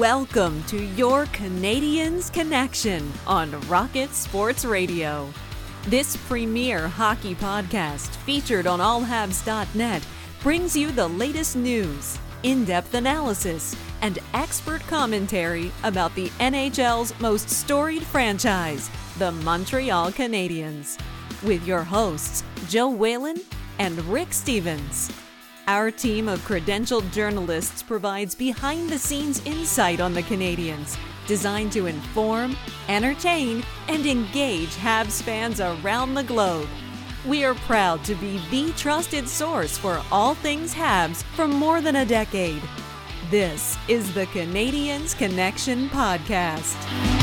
Welcome to your Canadiens Connection on Rocket Sports Radio. This premier hockey podcast, featured on allhabs.net, brings you the latest news, in depth analysis, and expert commentary about the NHL's most storied franchise, the Montreal Canadiens. With your hosts, Joe Whalen and Rick Stevens. Our team of credentialed journalists provides behind the scenes insight on the Canadiens, designed to inform, entertain, and engage Habs fans around the globe. We are proud to be the trusted source for all things Habs for more than a decade. This is the Canadiens Connection Podcast.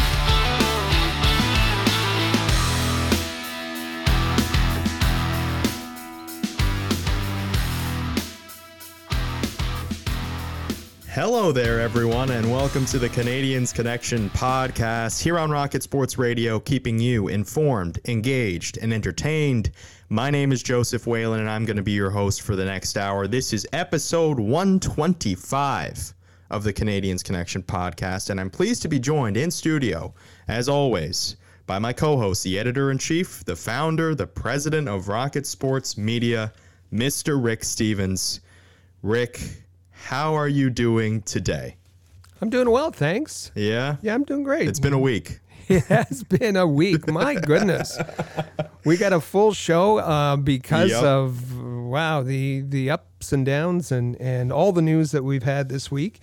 Hello there, everyone, and welcome to the Canadiens Connection podcast here on Rocket Sports Radio, keeping you informed, engaged, and entertained. My name is Joseph Whalen, and I'm going to be your host for the next hour. This is episode 125 of the Canadiens Connection podcast, and I'm pleased to be joined in studio, as always, by my co host, the editor in chief, the founder, the president of Rocket Sports Media, Mr. Rick Stevens. Rick, how are you doing today? I'm doing well, thanks. Yeah? Yeah, I'm doing great. It's been a week. It has been a week. My goodness, we got a full show uh, because Yep. of wow the the ups and downs and and all the news that we've had this week.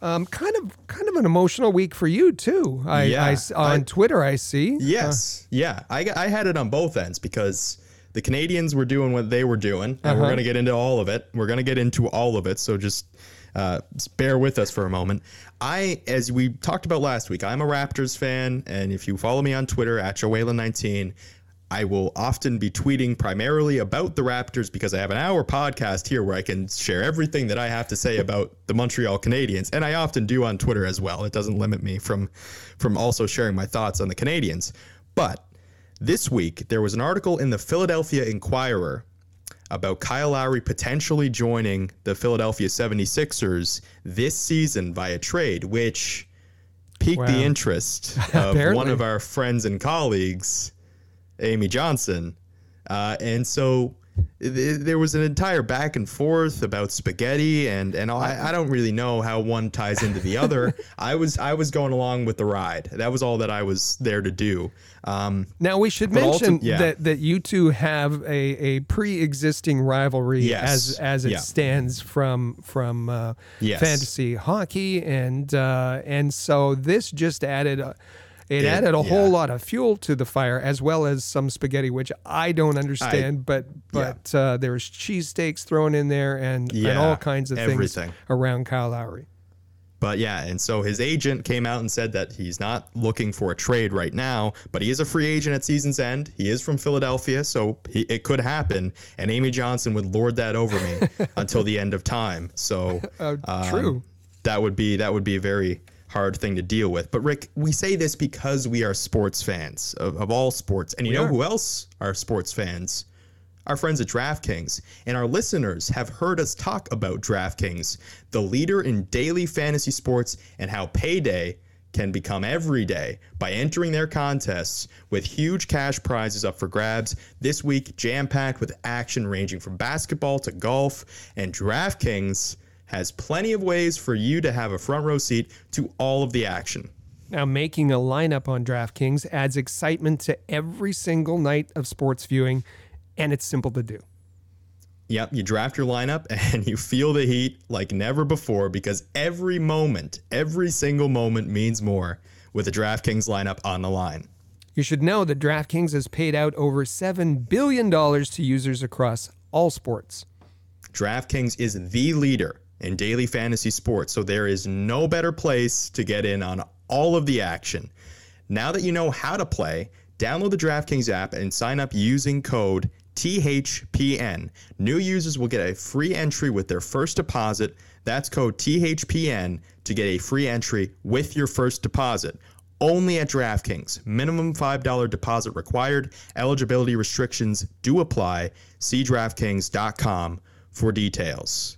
Um, kind of kind of an emotional week for you too. I, Yeah, I on I- Twitter I see. Yes. yeah. I, I had it on both ends because the Canadiens were doing what they were doing, and we're Uh-huh. going to get into all of it. We're going to get into all of it. So just uh, bear with us for a moment. I, as we talked about last week, I'm a Raptors fan, and if you follow me on Twitter at Joellen19, I will often be tweeting primarily about the Raptors because I have an hour podcast here where I can share everything that I have to say about the Montreal Canadiens, and I often do on Twitter as well. It doesn't limit me from from also sharing my thoughts on the Canadiens, But this week there was an article in the Philadelphia Inquirer about Kyle Lowry potentially joining the Philadelphia 76ers this season via trade, which piqued the interest of one of our friends and colleagues, Amy Johnson. Uh, and so there was an entire back and forth about spaghetti and and I, I don't really know how one ties into the other. I was I was going along with the ride. That was all that I was there to do. Um, Now we should mention ultim- yeah. that that you two have a, a pre-existing rivalry Yes. as as it Yeah. stands from from uh, Yes. fantasy hockey, and uh, and so this just added. A, it, It- added a whole lot of fuel to the fire, as well as some spaghetti, which I don't understand. but yeah. but uh, there was cheesesteaks thrown in there, and, and all kinds of everything. things around Kyle Lowry. But yeah, and so his agent came out and said that he's not looking for a trade right now, but he is a free agent at season's end. He is from Philadelphia, so he, it could happen. And Amy Johnson would lord that over me until the end of time. So Uh, um, true. that would be that would be very hard thing to deal with. But Rick, we say this because we are sports fans of, of all sports, and you know are. who else are sports fans? Our friends at DraftKings and our listeners have heard us talk about DraftKings, the leader in daily fantasy sports, and how payday can become every day by entering their contests with huge cash prizes up for grabs. This week, jam packed with action ranging from basketball to golf, and DraftKings has plenty of ways for you to have a front row seat to all of the action. Now, making a lineup on DraftKings adds excitement to every single night of sports viewing, and it's simple to do. Yep, you draft your lineup and you feel the heat like never before because every moment, every single moment means more with a DraftKings lineup on the line. You should know that DraftKings has paid out over $7 billion to users across all sports. DraftKings is the leader in daily fantasy sports, so there is no better place to get in on all of the action. Now that you know how to play, download the DraftKings app and sign up using code THPN. New users will get a free entry with their first deposit. That's code THPN to get a free entry with your first deposit. Only at DraftKings. Minimum $5 deposit required. Eligibility restrictions do apply. See DraftKings.com for details.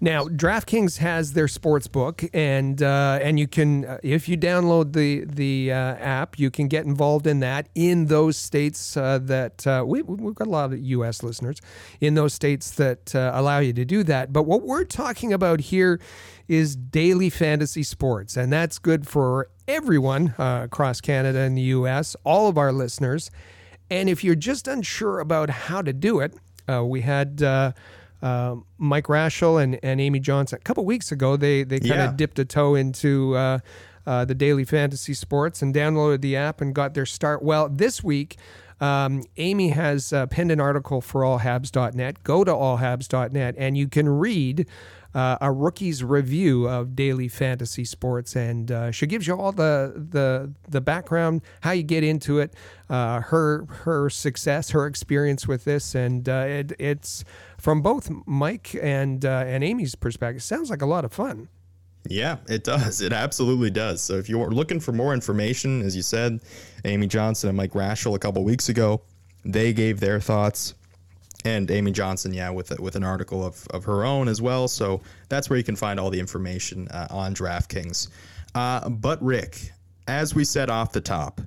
Now, DraftKings has their sports book, and uh, and you can, uh, if you download the the uh, app, you can get involved in that in those states uh, that uh, we we've got a lot of U.S. listeners in those states that uh, allow you to do that. But what we're talking about here is daily fantasy sports, and that's good for everyone across Canada and the U.S. All of our listeners, and if you're just unsure about how to do it, we had uh, Mike Rashel and, and Amy Johnson. A couple weeks ago, they they kind of yeah. dipped a toe into uh, uh, the daily fantasy sports and downloaded the app and got their start. Well, this week. Um, Amy has uh, penned an article for allhabs.net. Go to allhabs.net and you can read uh, a rookie's review of daily fantasy sports, and uh, she gives you all the the the background, how you get into it, uh, her her success, her experience with this, and uh, it, it's from both Mike and uh, and Amy's perspective. Sounds like a lot of fun. Yeah, it does. It absolutely does. So if you're looking for more information, as you said, Amy Johnson and Mike Rashel a couple weeks ago, they gave their thoughts and Amy Johnson, yeah, with with an article of, of her own as well. So that's where you can find all the information uh, on DraftKings. Uh, but Rick, as we said off the top,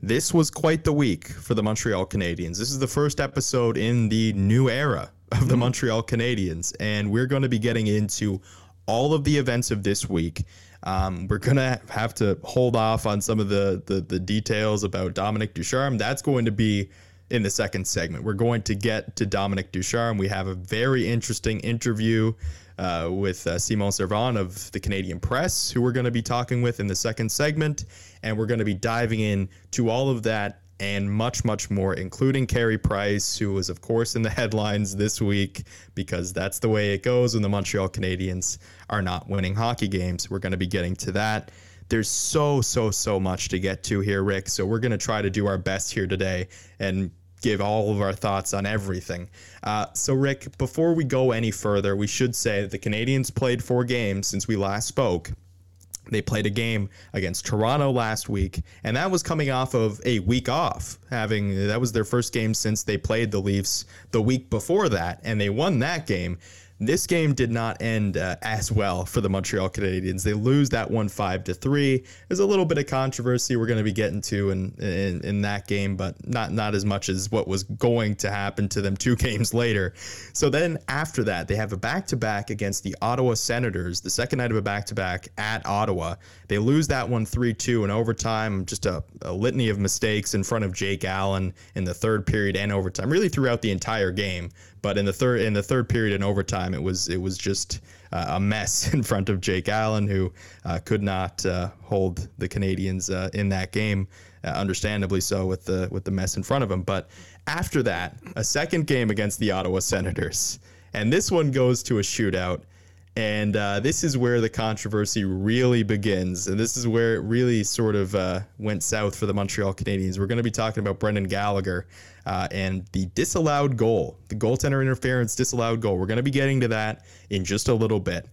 this was quite the week for the Montreal Canadiens. This is the first episode in the new era of the mm-hmm. Montreal Canadiens, and we're going to be getting into all of the events of this week. Um, we're gonna have to hold off on some of the, the the details about Dominic Ducharme. That's going to be in the second segment. We're going to get to Dominic Ducharme. We have a very interesting interview uh, with uh, Simon Servan of the Canadian Press, who we're going to be talking with in the second segment. And we're going to be diving in to all of that and much, much more, including Carey Price, who was, of course, in the headlines this week because that's the way it goes when the Montreal Canadiens are not winning hockey games. We're going to be getting to that. There's so, so, so much to get to here, Rick. So we're going to try to do our best here today and give all of our thoughts on everything. Uh, so, Rick, before we go any further, we should say that the Canadiens played four games since we last spoke. They played a game against Toronto last week, and that was coming off of a week off. Having that was their first game since they played the Leafs the week before that, and they won that game. This game did not end uh, as well for the Montreal Canadiens. They lose that one five to three. There's a little bit of controversy we're going to be getting to in, in, in that game, but not not as much as what was going to happen to them two games later. So then after that, they have a back to back against the Ottawa Senators. The second night of a back to back at Ottawa, they lose that one three two in overtime. Just a, a litany of mistakes in front of Jake Allen in the third period and overtime, really throughout the entire game. But in the third in the third period in overtime, it was it was just uh, a mess in front of Jake Allen, who uh, could not uh, hold the Canadiens uh, in that game. Uh, understandably so, with the with the mess in front of him. But after that, a second game against the Ottawa Senators, and this one goes to a shootout. And uh, this is where the controversy really begins. And this is where it really sort of uh, went south for the Montreal Canadiens. We're going to be talking about Brendan Gallagher uh, and the disallowed goal, the goaltender interference disallowed goal. We're going to be getting to that in just a little bit.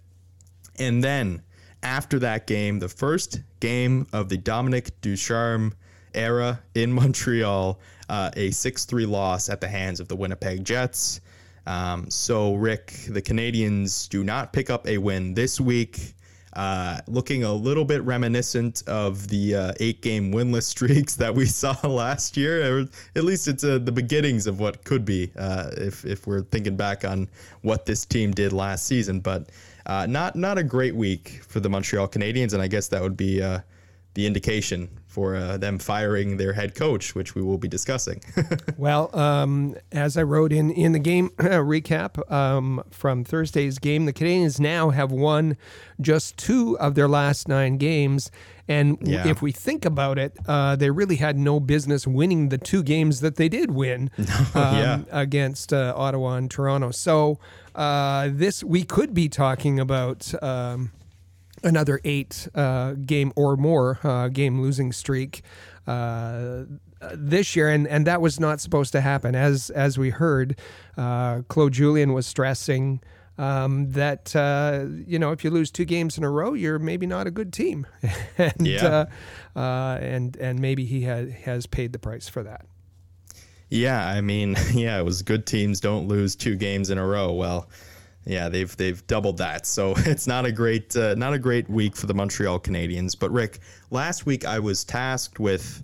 And then after that game, the first game of the Dominic Ducharme era in Montreal, uh, a 6 3 loss at the hands of the Winnipeg Jets. Um, so, Rick, the Canadiens do not pick up a win this week. Uh, looking a little bit reminiscent of the uh, eight game winless streaks that we saw last year. Or at least it's uh, the beginnings of what could be uh, if, if we're thinking back on what this team did last season. But uh, not, not a great week for the Montreal Canadiens, and I guess that would be uh, the indication for uh, them firing their head coach, which we will be discussing. well, um, as I wrote in in the game recap um, from Thursday's game, the Canadiens now have won just two of their last nine games. And yeah. if we think about it, uh, they really had no business winning the two games that they did win um, yeah. against uh, Ottawa and Toronto. So uh, this we could be talking about um, another eight uh, game or more uh, game losing streak uh, this year, and, and that was not supposed to happen. As as we heard, uh, Claude Julien was stressing um, that uh, you know if you lose two games in a row, you're maybe not a good team, and yeah. Uh, and and maybe he ha- has paid the price for that. Yeah, I mean, yeah, it was good teams don't lose two games in a row. Well, Yeah, they've they've doubled that, so it's not a great uh, not a great week for the Montreal Canadiens. But Rick, last week I was tasked with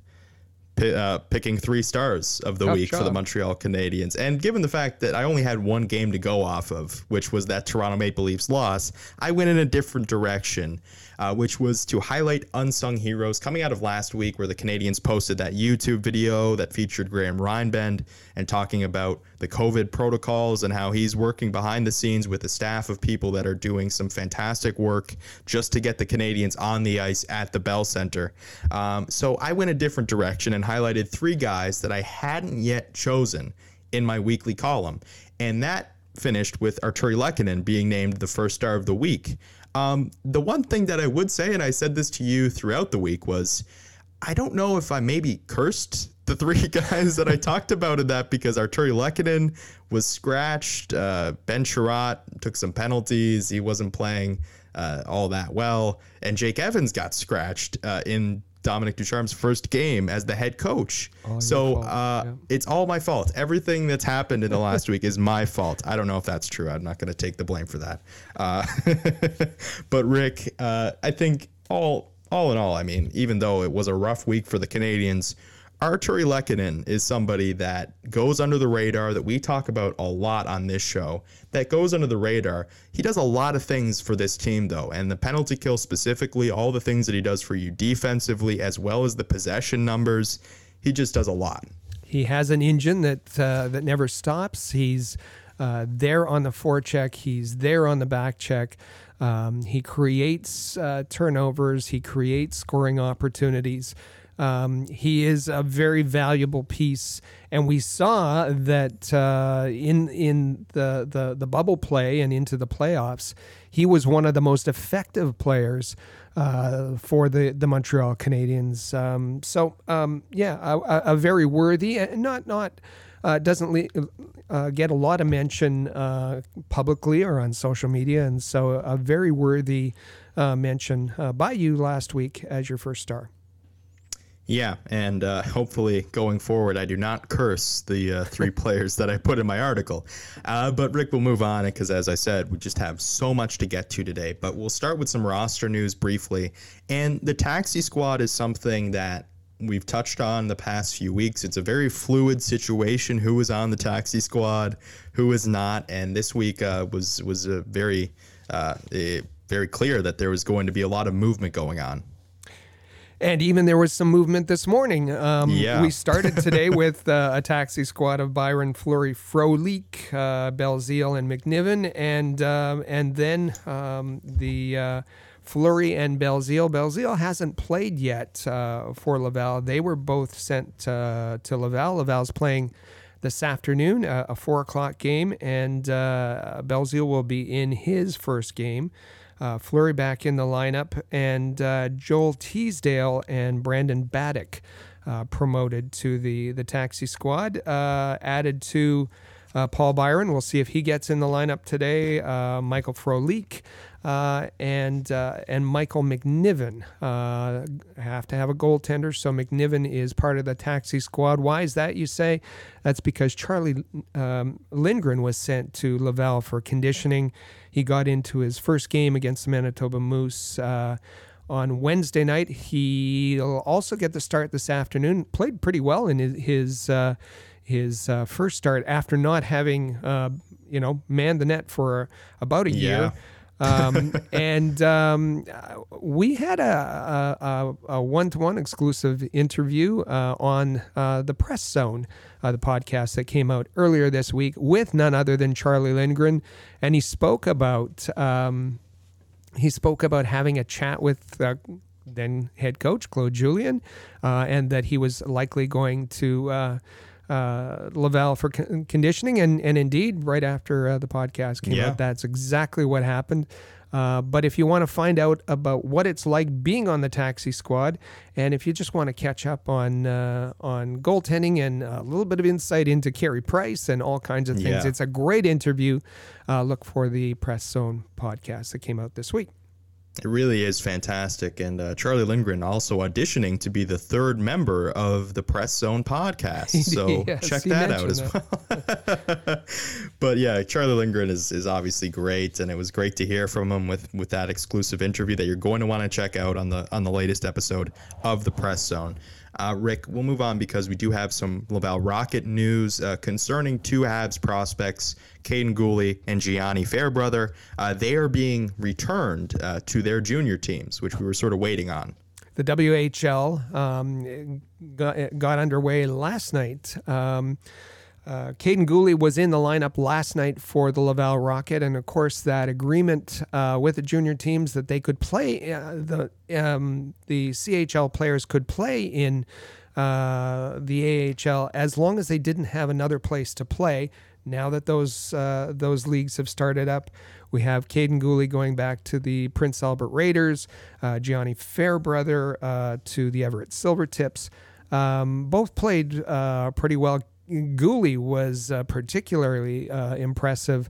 uh, picking three stars of the Tough week for the. Montreal Canadiens. And given the fact that I only had one game to go off of, which was that Toronto Maple Leafs loss, I went in a different direction, uh, which was to highlight unsung heroes coming out of last week, where the Canadiens posted that YouTube video that featured Graham Rynbend and talking about the COVID protocols and how he's working behind the scenes with a staff of people that are doing some fantastic work just to get the Canadiens on the ice at the Bell Center. Um, so I went a different direction and highlighted three guys that I hadn't yet chosen in my weekly column. And that finished with Artturi Lehkonen being named the first star of the week. Um, the one thing that I would say, and I said this to you throughout the week, was I don't know if I maybe cursed the three guys that I talked about in that because Artturi Lehkonen was scratched. Uh, ben Chiarot took some penalties. He wasn't playing uh, all that well. And Jake Evans got scratched uh, in Dominic Ducharme's first game as the head coach. so uh, yeah. it's all my fault. Everything that's happened in the last week is my fault. I don't know if that's true. I'm not going to take the blame for that. Uh, but Rick, uh, I think all all in all, I mean, even though it was a rough week for the Canadiens, Artturi Lehkonen is somebody that goes under the radar that we talk about a lot on this show. That goes under the radar. He does a lot of things for this team, though, and the penalty kill specifically, all the things that he does for you defensively, as well as the possession numbers. He just does a lot. He has an engine that uh, that never stops. He's uh, there on the forecheck. He's there on the back check. Um, he creates uh, turnovers. He creates scoring opportunities. Um, he is a very valuable piece, and we saw that uh, in in the, the the bubble play and into the playoffs, he was one of the most effective players uh, for the the Montreal Canadiens. Um, so um, yeah, a, a- very worthy and not not. Uh, doesn't le- uh, get a lot of mention uh, publicly or on social media, and so a very worthy uh, mention uh, by you last week as your first star. Yeah, and uh, hopefully going forward, I do not curse the uh, three players that I put in my article. Uh, but Rick will move on because, as I said, we just have so much to get to today. But we'll start with some roster news briefly. And the taxi squad is something that we've touched on the past few weeks. It's a very fluid situation. Who is on the taxi squad? Who is not? And this week uh, was was a very uh, eh, very clear that there was going to be a lot of movement going on. And even there was some movement this morning. Um, Yeah. We started today with uh, a taxi squad of Byron, Fleury, Frolik, uh, Belzile, and McNiven, and um, and then um, the uh, Fleury and Belzile. Belzile hasn't played yet uh, for Laval. They were both sent uh, to Laval. Laval's playing this afternoon, uh, a four o'clock game, and uh, Belzile will be in his first game. Uh, Fleury back in the lineup, and uh, Joel Teasdale and Brandon Baddock uh, promoted to the the taxi squad. Uh, added to uh, Paul Byron. We'll see if he gets in the lineup today. Uh, Michael Frolik uh, and uh, and Michael McNiven uh, have to have a goaltender. So McNiven is part of the taxi squad. Why is that? You say that's because Charlie um, Lindgren was sent to Laval for conditioning. He got into his first game against the Manitoba Moose. Uh, on Wednesday night, he'll also get the start this afternoon. Played pretty well in his his, uh, his first start after not having you know manned the net for about a year. Um, and um, uh, we had a, a, a one-to-one exclusive interview uh, on uh, the Press Zone, uh, the podcast that came out earlier this week, with none other than Charlie Lindgren, and he spoke about um, he spoke about having a chat with uh, then head coach Claude Julien, uh, and that he was likely going to uh, Laval for con- conditioning, and and indeed, right after uh, the podcast came Yeah. out, that's exactly what happened. Uh, but if you want to find out about what it's like being on the taxi squad, and if you just want to catch up on uh, on goaltending and a little bit of insight into Carey Price and all kinds of things, Yeah. it's a great interview. Uh, look for the Press Zone podcast that came out this week. It really is fantastic. And uh, Charlie Lindgren also auditioning to be the third member of the Press Zone podcast. So Yes, check that out as well. but yeah, Charlie Lindgren is, is obviously great. And it was great to hear from him with, with that exclusive interview that you're going to want to check out on the on the latest episode of the Press Zone. Uh, Rick, we'll move on because we do have some Laval Rocket news uh, concerning two Habs prospects, Kaiden Guhle and Gianni Fairbrother. Uh, they are being returned uh, to their junior teams, which we were sort of waiting on. The WHL um, got, got underway last night. Um, uh, Kaiden Guhle was in the lineup last night for the Laval Rocket, and of course, that agreement uh, with the junior teams that they could play uh, the um, the CHL players could play in uh, the AHL as long as they didn't have another place to play. Now that those uh, those leagues have started up, we have Kaiden Guhle going back to the Prince Albert Raiders, uh, Gianni Fairbrother uh, to the Everett Silvertips. Um, both played uh, pretty well. Guhle was uh, particularly uh, impressive.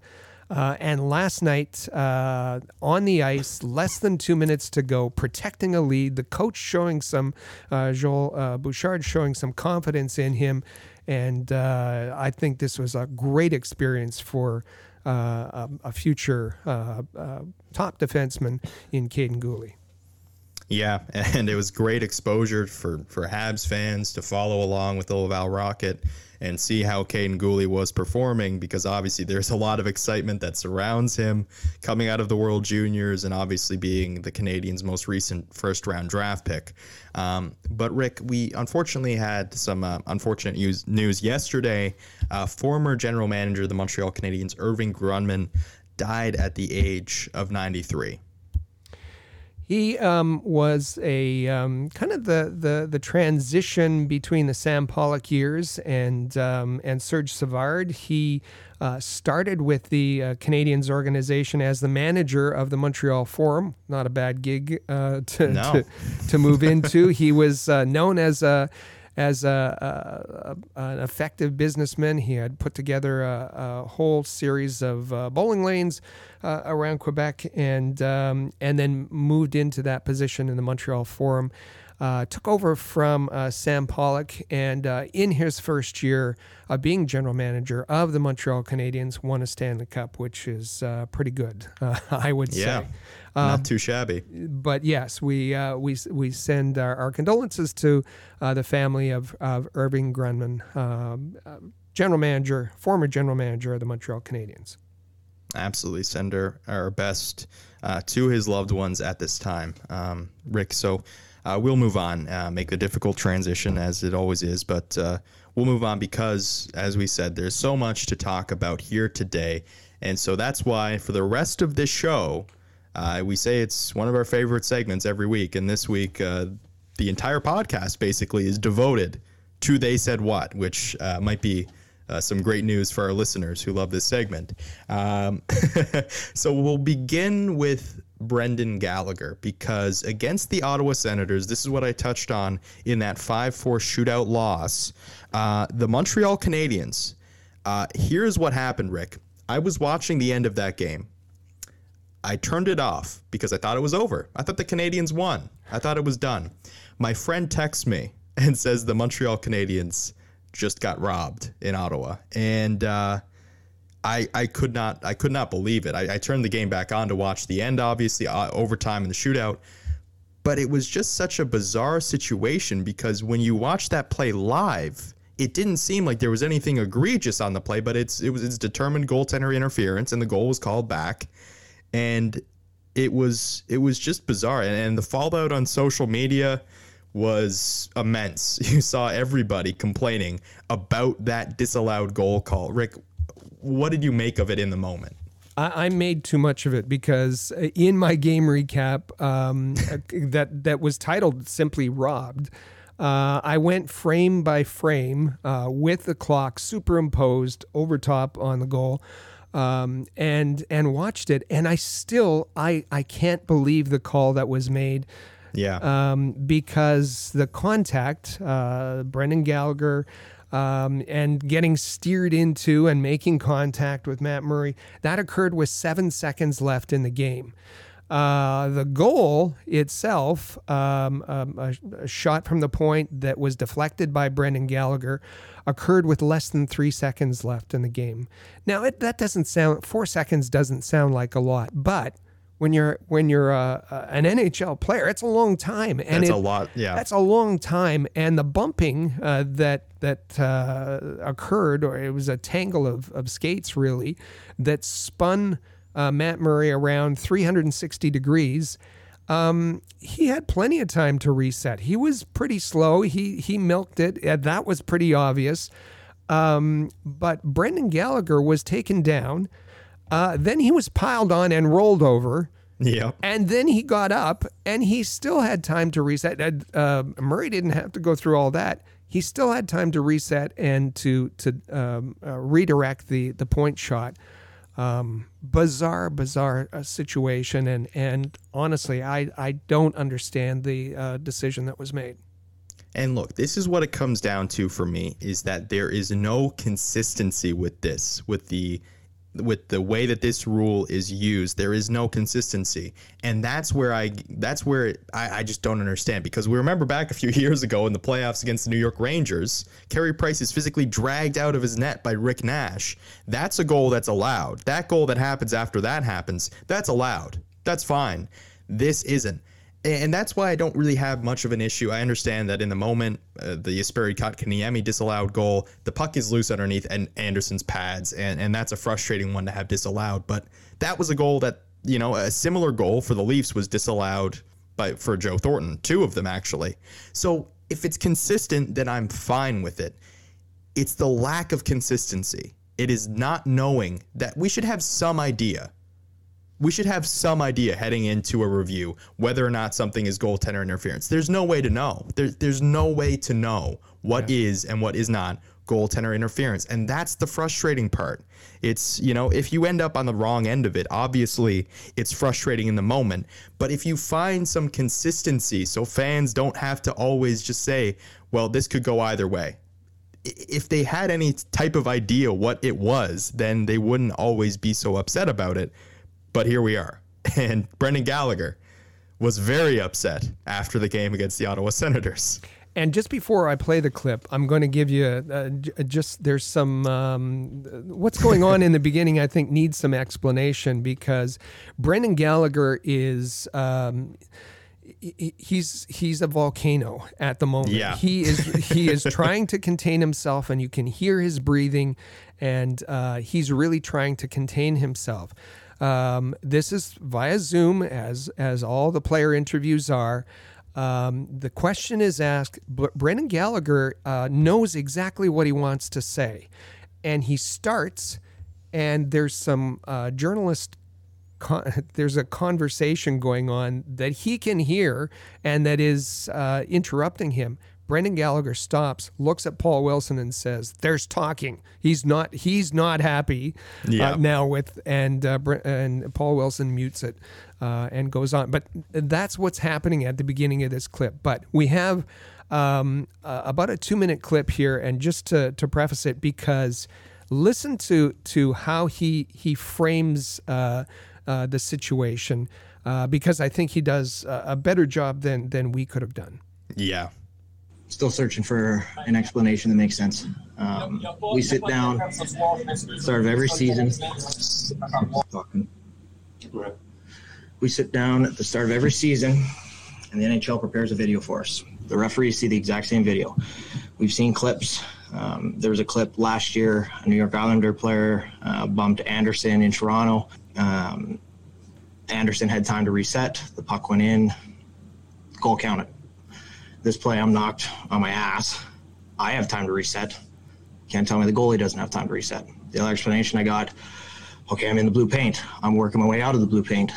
Uh, and last night uh, on the ice, less than two minutes to go, protecting a lead, the coach showing some, uh, Joel uh, Bouchard showing some confidence in him. And uh, I think this was a great experience for uh, a, a future top defenseman in Kaiden Guhle. Yeah, and it was great exposure for, for Habs fans to follow along with Laval Rocket and see how Kaiden Guhle was performing because obviously there's a lot of excitement that surrounds him coming out of the World Juniors and obviously being the Canadiens' most recent first round draft pick. Um, but Rick, we unfortunately had some uh, unfortunate news, news yesterday. Uh, former general manager of the Montreal Canadiens, Irving Grundman, died at the age of 93. He um, was a um, kind of the, the the transition between the Sam Pollock years and um, and Serge Savard. He uh, started with the uh, Canadiens organization as the manager of the Montreal Forum. Not a bad gig uh, to, No. to to move into. he was uh, known as a as a, a, an effective businessman. He had put together a, a whole series of uh, bowling lanes uh, around Quebec, and um, and then moved into that position in the Montreal Forum. Uh, took over from uh, Sam Pollock, and uh, in his first year of being general manager of the Montreal Canadiens, won a Stanley Cup, which is uh, pretty good, I would Yeah, say. Not too shabby. But yes, we uh, we we send our, our condolences to uh, the family of, of Irving Grundman, um, uh, general manager, former general manager of the Montreal Canadiens. absolutely send our, our best uh, to his loved ones at this time, um, Rick. So uh, we'll move on, uh, make the difficult transition as it always is, but uh, we'll move on because, as we said, there's so much to talk about here today. And so that's why for the rest of this show, uh, we say it's one of our favorite segments every week. And this week, uh, the entire podcast basically is devoted to They Said What, which uh, might be uh, some great news for our listeners who love this segment. Um, so we'll begin with Brendan Gallagher because against the Ottawa Senators, this is what I touched on in that 5 4 shootout loss. Uh, the Montreal Canadiens, uh, here's what happened, Rick. I was watching the end of that game. I turned it off because I thought it was over. I thought the Canadiens won. I thought it was done. My friend texts me and says the Montreal Canadiens just got robbed in Ottawa, and uh, I I could not I could not believe it. I, I turned the game back on to watch the end, obviously uh, overtime in the shootout, but it was just such a bizarre situation because when you watch that play live. It didn't seem like there was anything egregious on the play, but it's it was it's determined goaltender interference, and the goal was called back and it was it was just bizarre. And, and the fallout on social media was immense. You saw everybody complaining about that disallowed goal call. Rick what did you make of it in the moment? I, I made too much of it because uh, in my game recap um, that that was titled simply robbed. Uh, I went frame by frame uh, with the clock superimposed over top on the goal, um, and and watched it, and I still I I can't believe the call that was made yeah um, because the contact, uh, Brendan Gallagher, um, and getting steered into and making contact with Matt Murray, that occurred with seven seconds left in the game. Uh, the goal itself, um, um, a, a, shot from the point that was deflected by Brendan Gallagher, occurred with less than three seconds left in the game. Now, it, that doesn't sound, four seconds doesn't sound like a lot, but when you're when you're uh, uh, an NHL player, it's a long time, and that's it, a lot. Yeah, that's a long time. And the bumping uh, that that uh, occurred, or it was a tangle of, of skates really, that spun uh, Matt Murray around 360 degrees. Um, he had plenty of time to reset. He was pretty slow. He he milked it. that was pretty obvious. Um, but Brendan Gallagher was taken down. Uh, then he was piled on and rolled over. Yeah. And then he got up and he still had time to reset. Uh, Murray didn't have to go through all that. He still had time to reset and to to um, uh, redirect the the point shot. Um, bizarre, bizarre uh, situation, and and honestly, I I don't understand the uh, decision that was made. And look, this is what it comes down to for me: is that there is no consistency with this, with the with the way that this rule is used there is no consistency. And that's where i that's where it, I, I just don't understand. Because we remember back a few years ago in the playoffs against the new york rangers Carey price is physically dragged out of his net by rick nash. That's a goal that's allowed. That goal that happens after that happens that's allowed. That's fine. This isn't and that's why I don't really have much of an issue. I understand that in the moment, uh, the Jesperi Kotkaniemi disallowed goal, the puck is loose underneath and Andersen's pads, and, and that's a frustrating one to have disallowed. But that was a goal that, you know, a similar goal for the Leafs was disallowed by for Joe Thornton, two of them actually. So if it's consistent, then I'm fine with it. It's the lack of consistency. It is not knowing that we should have some idea we should have some idea heading into a review whether or not something is goaltender interference. There's no way to know. There's there's no way to know what yeah. is and what is not goaltender interference. And that's the frustrating part. It's, you know, if you end up on the wrong end of it, obviously it's frustrating in the moment. But if you find some consistency so fans don't have to always just say, well, this could go either way. If they had any type of idea what it was, then they wouldn't always be so upset about it but here we are. And Brendan Gallagher was very upset after the game against the Ottawa Senators. And just before I play the clip, I'm going to give you uh, just there's some um, what's going on in the beginning. I think needs some explanation because Brendan Gallagher is. Um, he's he's a volcano at the moment. Yeah. He is he is trying to contain himself, and you can hear his breathing, and uh, he's really trying to contain himself. Um, this is via Zoom, as as all the player interviews are. Um, the question is asked. Brendan Gallagher uh, knows exactly what he wants to say, and he starts. And there's some uh, journalist Con- there's a conversation going on that he can hear and that is uh, interrupting him. Brendan Gallagher stops, looks at Paul Wilson, and says, "There's talking. He's not. He's not happy uh, yeah. uh, now with." And uh, and Paul Wilson mutes it uh, and goes on. But that's what's happening at the beginning of this clip. But we have um, uh, about a two minute clip here, and just to to preface it, because listen to to how he he frames uh, the situation. because I think he does a better job than than we could have done. Yeah, still searching for an explanation that makes sense. Um, we sit down start of every season. We sit down at the start of every season, and the NHL prepares a video for us. The referees see the exact same video. We've seen clips. Um, there was a clip last year. A New York Islander player uh, bumped Andersen in Toronto. Um, Andersen had time to reset. The puck went in. Goal counted this play, I'm knocked on my ass. I have time to reset. Can't tell me the goalie doesn't have time to reset. The other explanation I got, okay, I'm in the blue paint. I'm working my way out of the blue paint.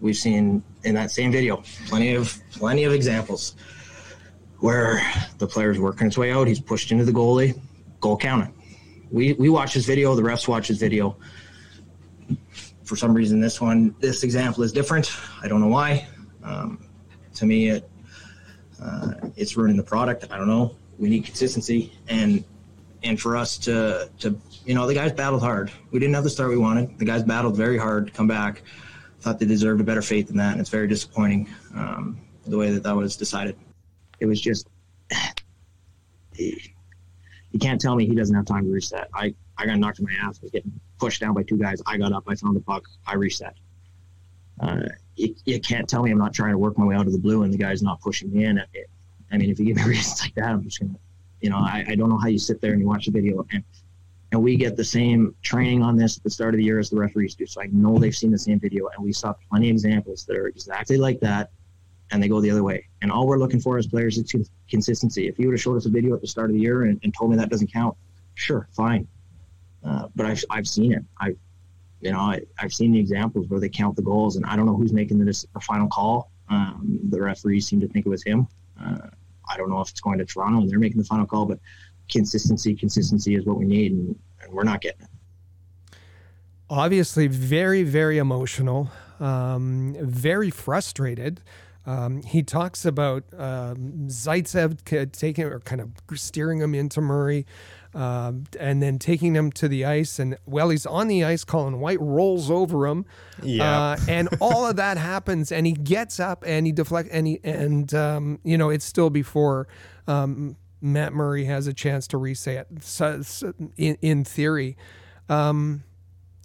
We've seen in that same video plenty of plenty of examples where the player's working his way out. He's pushed into the goalie, goal counted. We we watch this video. The refs watch this video. For some reason, this one, this example is different. I don't know why. Um, to me, it uh, it's ruining the product. I don't know. We need consistency and and for us to to you know the guys battled hard. We didn't have the start we wanted. The guys battled very hard to come back. thought they deserved a better fate than that, and it's very disappointing um, the way that that was decided. It was just you can't tell me he doesn't have time to reset. I I got knocked in my ass. I was getting pushed down by two guys. I got up. I found the puck. I reset. Uh, you, you can't tell me I'm not trying to work my way out of the blue and the guy's not pushing me in. It, I mean, if you give me reasons like that, I'm just gonna, you know, I, I don't know how you sit there and you watch the video and and we get the same training on this at the start of the year as the referees do. So I know they've seen the same video, and we saw plenty of examples that are exactly like that, and they go the other way. And all we're looking for as players is consistency. If you would have showed us a video at the start of the year and, and told me that doesn't count, sure, fine. Uh, but I've, I've seen it. I've you know I, have seen the examples where they count the goals, and I don't know who's making the, the final call. Um, the referees seem to think it was him. Uh, I don't know if it's going to Toronto and they're making the final call, but consistency, consistency is what we need, and, and we're not getting it. Obviously, very, very emotional, um, very frustrated. Um, he talks about um, Zaitsev taking or kind of steering him into Murray, uh, and then taking him to the ice. And while he's on the ice, Colin White rolls over him, yeah, uh, and all of that happens. And he gets up and he deflects, and he and um, you know it's still before um, Matt Murray has a chance to reset. So, so in in theory. Um,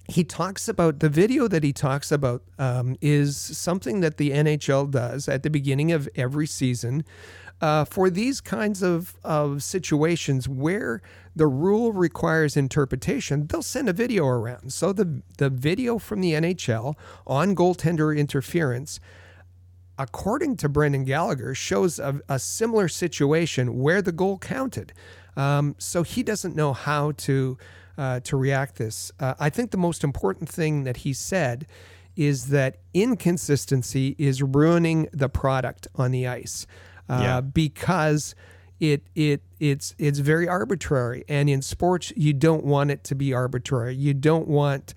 he talks about the video that he talks about um, is something that the NHL does at the beginning of every season uh, for these kinds of, of situations where the rule requires interpretation. They'll send a video around. So the the video from the NHL on goaltender interference. According to Brendan Gallagher, shows a, a similar situation where the goal counted. Um, so he doesn't know how to uh, to react this. Uh, I think the most important thing that he said is that inconsistency is ruining the product on the ice uh, yeah. because it it it's it's very arbitrary and in sports you don't want it to be arbitrary you don't want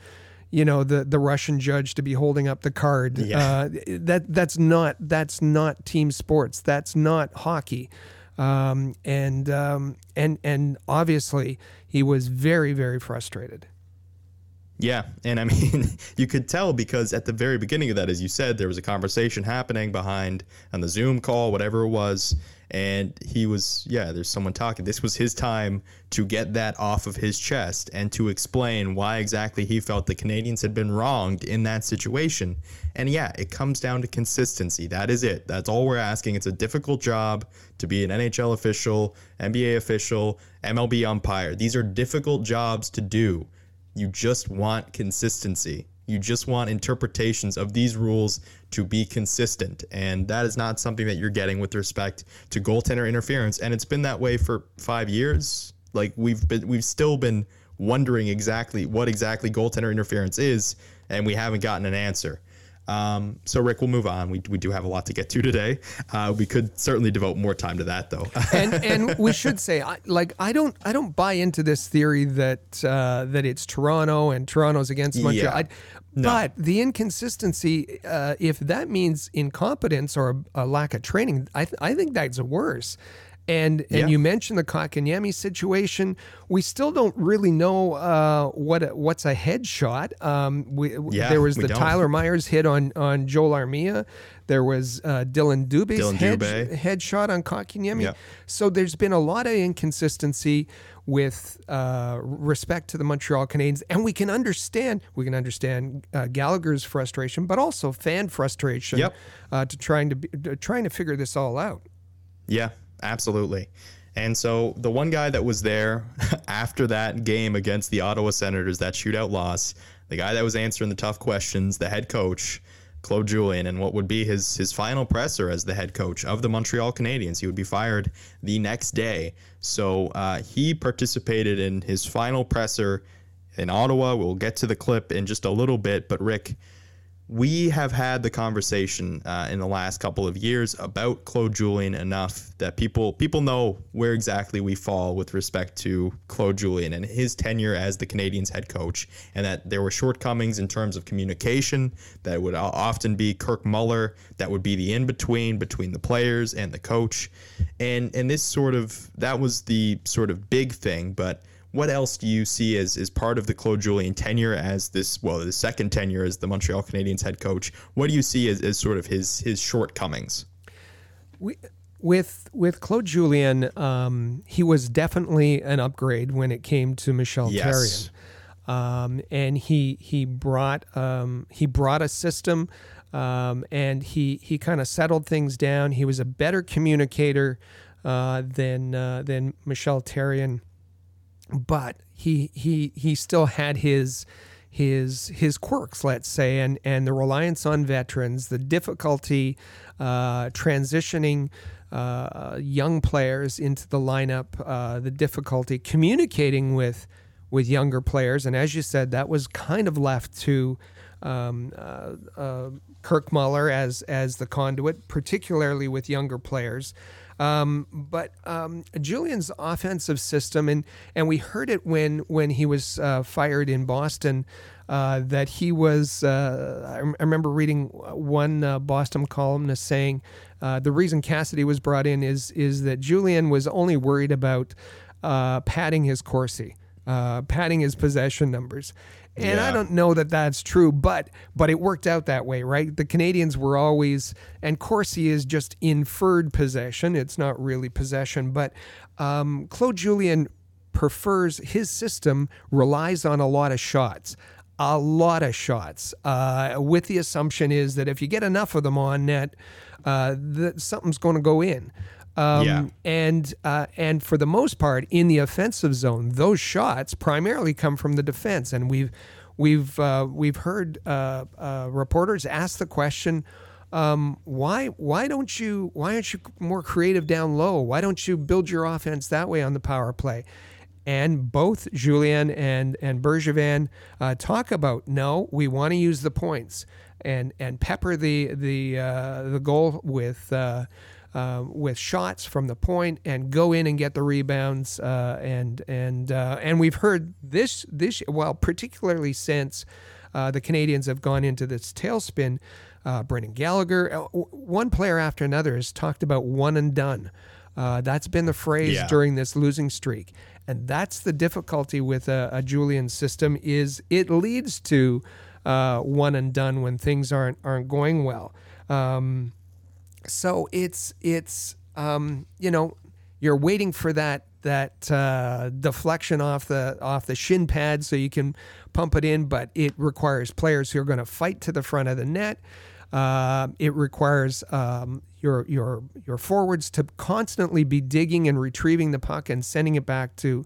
you know the the Russian judge to be holding up the card yeah. uh, that that's not that's not team sports that's not hockey um, and um, and and obviously he was very very frustrated. Yeah, and I mean, you could tell because at the very beginning of that, as you said, there was a conversation happening behind on the Zoom call, whatever it was, and he was, yeah, there's someone talking. This was his time to get that off of his chest and to explain why exactly he felt the Canadiens had been wronged in that situation. And yeah, it comes down to consistency. That is it. That's all we're asking. It's a difficult job to be an NHL official, NBA official, MLB umpire. These are difficult jobs to do. You just want consistency. You just want interpretations of these rules to be consistent. And that is not something that you're getting with respect to goaltender interference. And it's been that way for five years. Like we've been we've still been wondering exactly what exactly goaltender interference is, and we haven't gotten an answer. Um, so Rick, we'll move on. We, we do have a lot to get to today. Uh, we could certainly devote more time to that, though. and and we should say, I, like, I don't I don't buy into this theory that uh, that it's Toronto and Toronto's against Montreal. Yeah. I, no. But the inconsistency, uh, if that means incompetence or a, a lack of training, I, th- I think that's worse. And and yeah. you mentioned the Kotkaniemi situation. We still don't really know uh, what what's a headshot. Um, we, yeah, there was the Tyler Myers hit on on Joel Armia. There was uh, Dillon Dubé's Dylan head, headshot on Kotkaniemi. Yeah. So there's been a lot of inconsistency with uh, respect to the Montreal Canadiens, and we can understand we can understand uh, Gallagher's frustration, but also fan frustration yep. uh, to trying to be, to trying to figure this all out. Yeah, absolutely. And so the one guy that was there after that game against the Ottawa Senators, that shootout loss, the guy that was answering the tough questions, the head coach, Claude Julien, and what would be his his final presser as the head coach of the Montreal Canadiens. He would be fired the next day. So uh, he participated in his final presser in Ottawa. We'll get to the clip in just a little bit, but Rick we have had the conversation uh, in the last couple of years about Claude Julien enough that people people know where exactly we fall with respect to Claude Julien and his tenure as the Canadiens head coach, and that there were shortcomings in terms of communication. That would often be Kirk Muller, that would be the in between between the players and the coach, and and this sort of that was the sort of big thing, but what else do you see as, as part of the Claude Julien tenure as this, well, the second tenure as the Montreal Canadiens head coach? What do you see as, as sort of his, his shortcomings? We, with with Claude Julien, um, he was definitely an upgrade when it came to Michel yes. Therrien. Um, and he he brought um, he brought a system, um, and he he kind of settled things down. He was a better communicator uh, than uh, than Michel Therrien, but he he he still had his his his quirks, let's say, and and the reliance on veterans, the difficulty uh, transitioning uh, young players into the lineup, uh, the difficulty communicating with with younger players, and as you said, that was kind of left to um, uh, uh, Kirk Muller as as the conduit, particularly with younger players. Um, but um, Julien's offensive system, and and we heard it when when he was uh, fired in Boston. Uh, that he was. Uh, I, remember reading one uh, Boston columnist saying uh, the reason Cassidy was brought in is is that Julien was only worried about uh, padding his Corsi, padding his possession numbers. And yeah. I don't know that that's true, but but it worked out that way, right? The Canadiens were always, and Corsi is just inferred possession; it's not really possession. But um, Claude Julien prefers his system relies on a lot of shots a lot of shots uh, with the assumption is that if you get enough of them on net uh, that something's going to go in. Um, yeah. And uh, and for the most part, in the offensive zone, those shots primarily come from the defense. And we've we've uh, we've heard uh, uh, reporters ask the question, um, why why don't you why aren't you more creative down low? Why don't you build your offense that way on the power play? And both Julien and and Bergevin uh, talk about no, we want to use the points and and pepper the the uh, the goal with. Uh, uh, with shots from the point and go in and get the rebounds uh, and and uh, and we've heard this this well particularly since uh, the Canadiens have gone into this tailspin. Uh, Brendan Gallagher, one player after another has talked about one and done. that's been the phrase yeah. during this losing streak, and that's the difficulty with a, a Julien system. Is it leads to uh, one and done when things aren't aren't going well. Um, so it's it's um, you know you're waiting for that that uh, deflection off the off the shin pad so you can pump it in, but it requires players who are going to fight to the front of the net. Uh, it requires um, your your your forwards to constantly be digging and retrieving the puck and sending it back to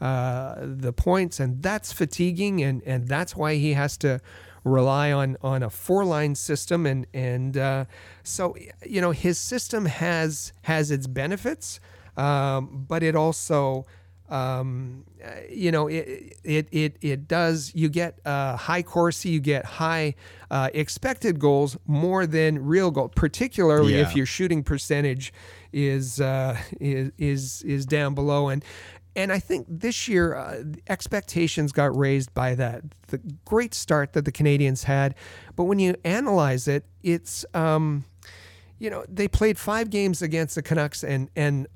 uh, the points, and that's fatiguing, and and that's why he has to rely on on a four line system, and and uh, so you know his system has has its benefits, um, but it also um, you know, it, it, it, it does, you get uh, high Corsi, you get high uh, expected goals more than real goals, particularly yeah. if your shooting percentage is, uh, is, is, is down below. And, and I think this year uh, expectations got raised by that the great start that the Canadiens had, but when you analyze it, it's um, you know they played five games against the Canucks and and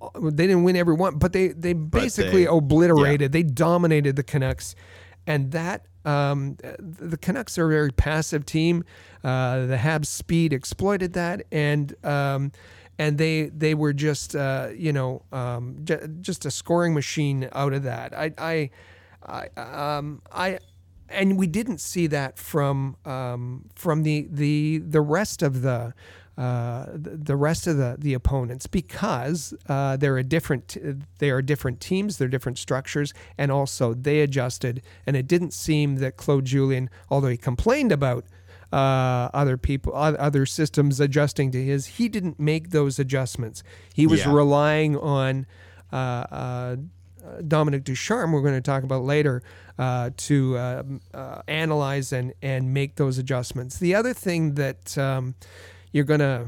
uh, they didn't win every one, but they they basically they, obliterated. Yeah. They dominated the Canucks, and that um, the Canucks are a very passive team. Uh, the Habs' speed exploited that, and um, and they they were just uh, you know um, j- just a scoring machine out of that. I I I, um, I and we didn't see that from um, from the the the rest of the. Uh, the rest of the, the opponents because uh, they're a different they are different teams they're different structures and also they adjusted and it didn't seem that Claude Julien although he complained about uh, other people, other systems adjusting to his. He didn't make those adjustments. He was yeah. relying on uh, uh, Dominique Ducharme, we're going to talk about later, uh, to uh, uh, analyze and, and make those adjustments. The other thing that um, you're going to,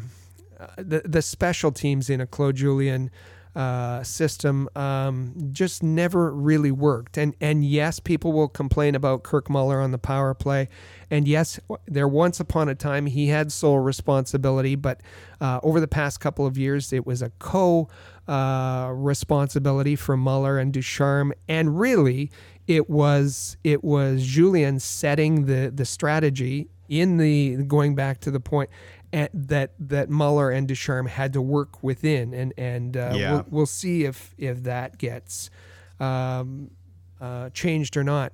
the, the special teams in a Claude Julien uh, system um, just never really worked. And and yes, people will complain about Kirk Muller on the power play, and yes, there once upon a time he had sole responsibility, but uh, over the past couple of years, it was a co uh, responsibility for Muller and Ducharme, and really. It was it was Julien setting the the strategy in the going back to the point that that Muller and Ducharme had to work within, and and uh, yeah. we'll, we'll, see if if that gets um, uh, changed or not.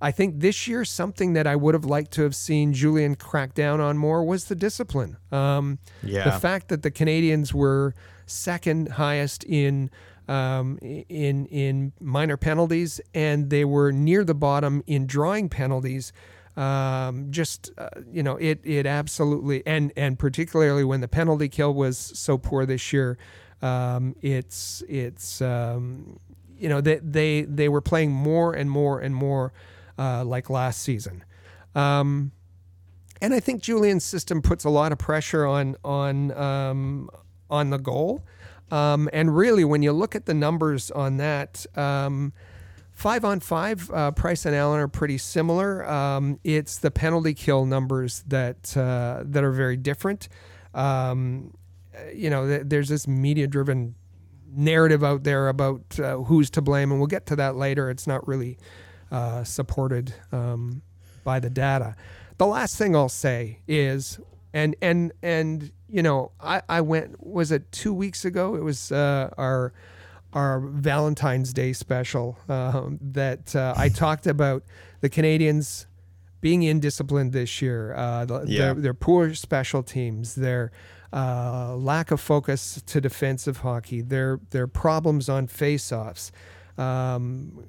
I think this year something that I would have liked to have seen Julien crack down on more was the discipline. Um, yeah. The fact that the Canadiens were second highest in um, in in minor penalties and they were near the bottom in drawing penalties um, just uh, you know it it absolutely and and particularly when the penalty kill was so poor this year um, it's it's um, you know they, they they were playing more and more and more uh, like last season. Um, and I think Julien's system puts a lot of pressure on on um, on the goal. Um, and really when you look at the numbers on that Five on five, uh, Price and Allen are pretty similar. Um, it's the penalty kill numbers that uh, that are very different. Um, you know, th- there's this media-driven narrative out there about uh, who's to blame, and we'll get to that later. It's not really uh, supported um, by the data. The last thing I'll say is, and and and you know, I, I went was it two weeks ago? It was uh, our our Valentine's Day special uh, that uh, I talked about the Canadiens being indisciplined this year, uh, the, yeah. their, their, poor special teams, their uh, lack of focus to defensive hockey, their their problems on faceoffs. Um,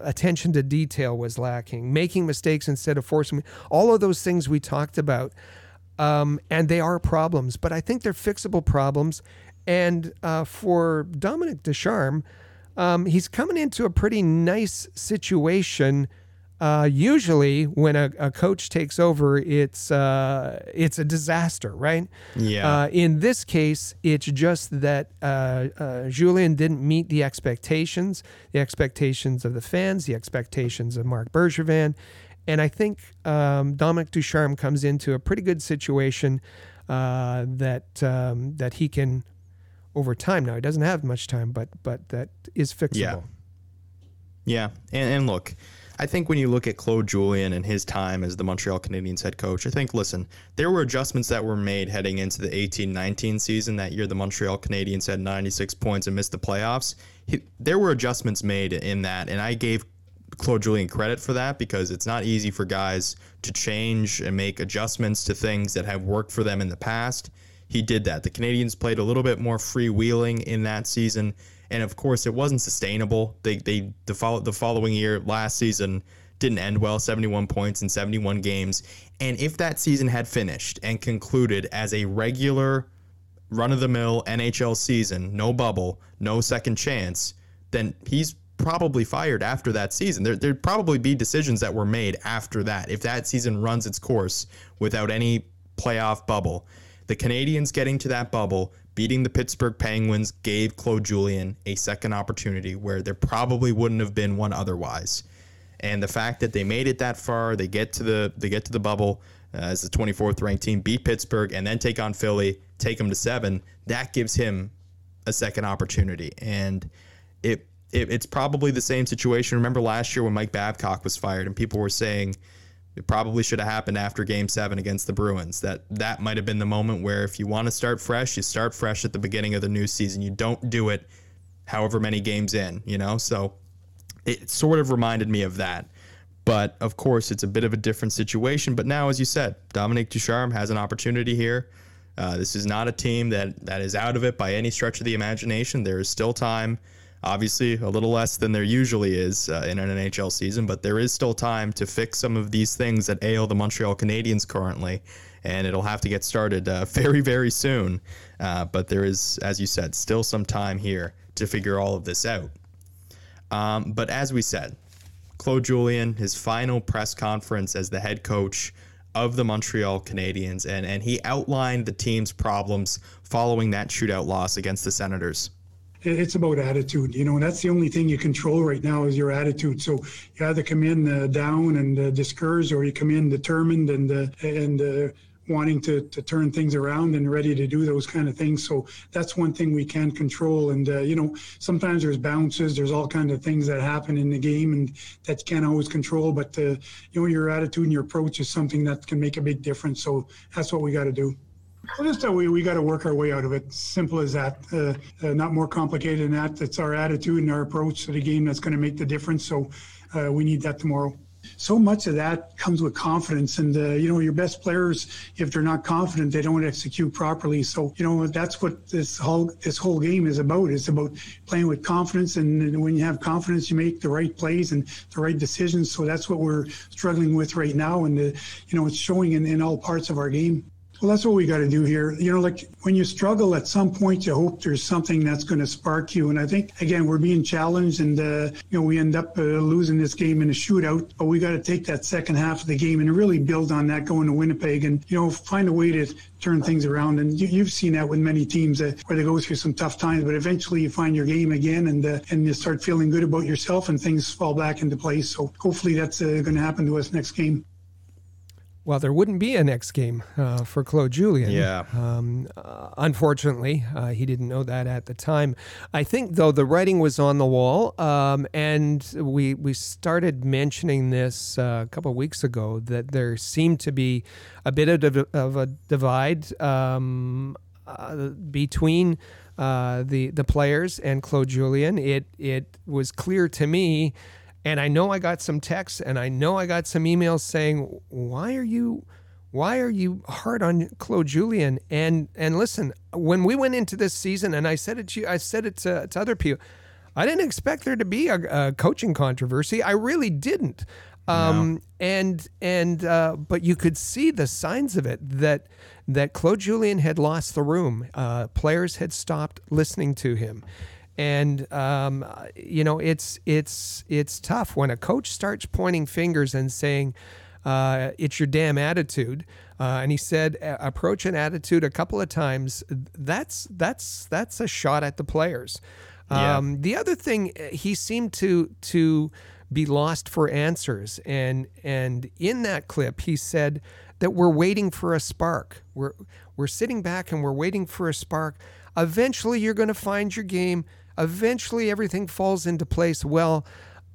attention to detail was lacking, making mistakes instead of forcing. All of those things we talked about, um, and they are problems, but I think they're fixable problems. And uh, for Dominique Ducharme, um, he's coming into a pretty nice situation. Uh, usually, when a, a, coach takes over, it's uh, it's a disaster, right? Yeah. Uh, in this case, it's just that uh, uh, Julien didn't meet the expectations, the expectations of the fans, the expectations of Marc Bergevin, and I think um, Dominique Ducharme comes into a pretty good situation uh, that um, that he can over time. Now he doesn't have much time, but but that is fixable. Yeah. Yeah, and, and look, I think when you look at Claude Julien and his time as the Montreal Canadiens head coach, I think, listen, there were adjustments that were made heading into the 18 19 season. That year, the Montreal Canadiens had 96 points and missed the playoffs. He, there were adjustments made in that, and I gave Claude Julien credit for that because it's not easy for guys to change and make adjustments to things that have worked for them in the past he did that. The Canadiens played a little bit more freewheeling in that season, and of course, it wasn't sustainable. They they the follow, the following year, last season didn't end well, 71 points in 71 games. And if that season had finished and concluded as a regular run of the mill NHL season, no bubble, no second chance, then he's probably fired after that season. There, there'd probably be decisions that were made after that if that season runs its course without any playoff bubble. The Canadiens getting to that bubble, beating the Pittsburgh Penguins, gave Claude Julien a second opportunity where there probably wouldn't have been one otherwise. And the fact that they made it that far, they get to the they get to the bubble uh, as the 24th ranked team, beat Pittsburgh, and then take on Philly, take them to seven. That gives him a second opportunity, and it, it it's probably the same situation. Remember last year when Mike Babcock was fired, and people were saying it probably should have happened after game seven against the Bruins. That that might have been the moment where if you want to start fresh, you start fresh at the beginning of the new season. You don't do it however many games in, you know? So it sort of reminded me of that. But of course, it's a bit of a different situation. But now, as you said, Dominique Ducharme has an opportunity here. Uh, this is not a team that, that is out of it by any stretch of the imagination. There is still time. Obviously, a little less than there usually is uh, in an NHL season, but there is still time to fix some of these things that ail the Montreal Canadiens currently, and it'll have to get started uh, very, very soon. Uh, but there is, as you said, still some time here to figure all of this out. Um, but as we said, Claude Julien, his final press conference as the head coach of the Montreal Canadiens, and, and he outlined the team's problems following that shootout loss against the Senators. It's about attitude, you know, and that's the only thing you control right now is your attitude. So you either come in uh, down and uh, discouraged, or you come in determined and uh, and uh, wanting to, to turn things around and ready to do those kind of things. So that's one thing we can control. And, uh, you know, sometimes there's bounces, there's all kinds of things that happen in the game and that you can't always control. But, uh, you know, your attitude and your approach is something that can make a big difference. So that's what we got to do. Well, just that we, we got to work our way out of it. Simple as that. Uh, uh, not more complicated than that. It's our attitude and our approach to the game that's going to make the difference. So uh, we need that tomorrow so much of that comes with confidence. And, uh, you know, your best players, if they're not confident, they don't execute properly. So, you know, that's what this whole, this whole game is about. It's about playing with confidence. And when you have confidence, you make the right plays and the right decisions. So that's what we're struggling with right now. And, uh, you know, it's showing in, in all parts of our game. Well, that's what we got to do here. You know, like when you struggle, at some point you hope there's something that's going to spark you. And I think again we're being challenged, and uh, you know we end up uh, losing this game in a shootout. But we got to take that second half of the game and really build on that going to Winnipeg, and you know find a way to turn things around. And you, have seen that with many teams uh, where they go through some tough times, but eventually you find your game again, and uh, and you start feeling good about yourself, and things fall back into place. So hopefully that's uh, going to happen to us next game. Well, there wouldn't be a next game uh, for Claude Julien. Yeah. Um, uh, unfortunately, uh, he didn't know that at the time. I think, though, the writing was on the wall, um, and we we started mentioning this uh, a couple of weeks ago that there seemed to be a bit of, of a divide um, uh, between uh, the the players and Claude Julien. It it was clear to me and I know I got some texts and I know I got some emails saying, "Why are you why are you hard on Claude Julien?" And and listen, when we went into this season and I said it to you, I said it to, to other people, I didn't expect there to be a, a coaching controversy. I really didn't. Um, no. and and uh, but you could see the signs of it that that Claude Julien had lost the room. Uh, players had stopped listening to him and um, you know it's it's it's tough when a coach starts pointing fingers and saying uh, it's your damn attitude. Uh, and he said approach an attitude a couple of times. That's that's that's a shot at the players. Um. The other thing he seemed to to be lost for answers, and and in that clip he said that we're waiting for a spark. We're we're sitting back and we're waiting for a spark. Eventually, you're going to find your game eventually everything falls into place. Well,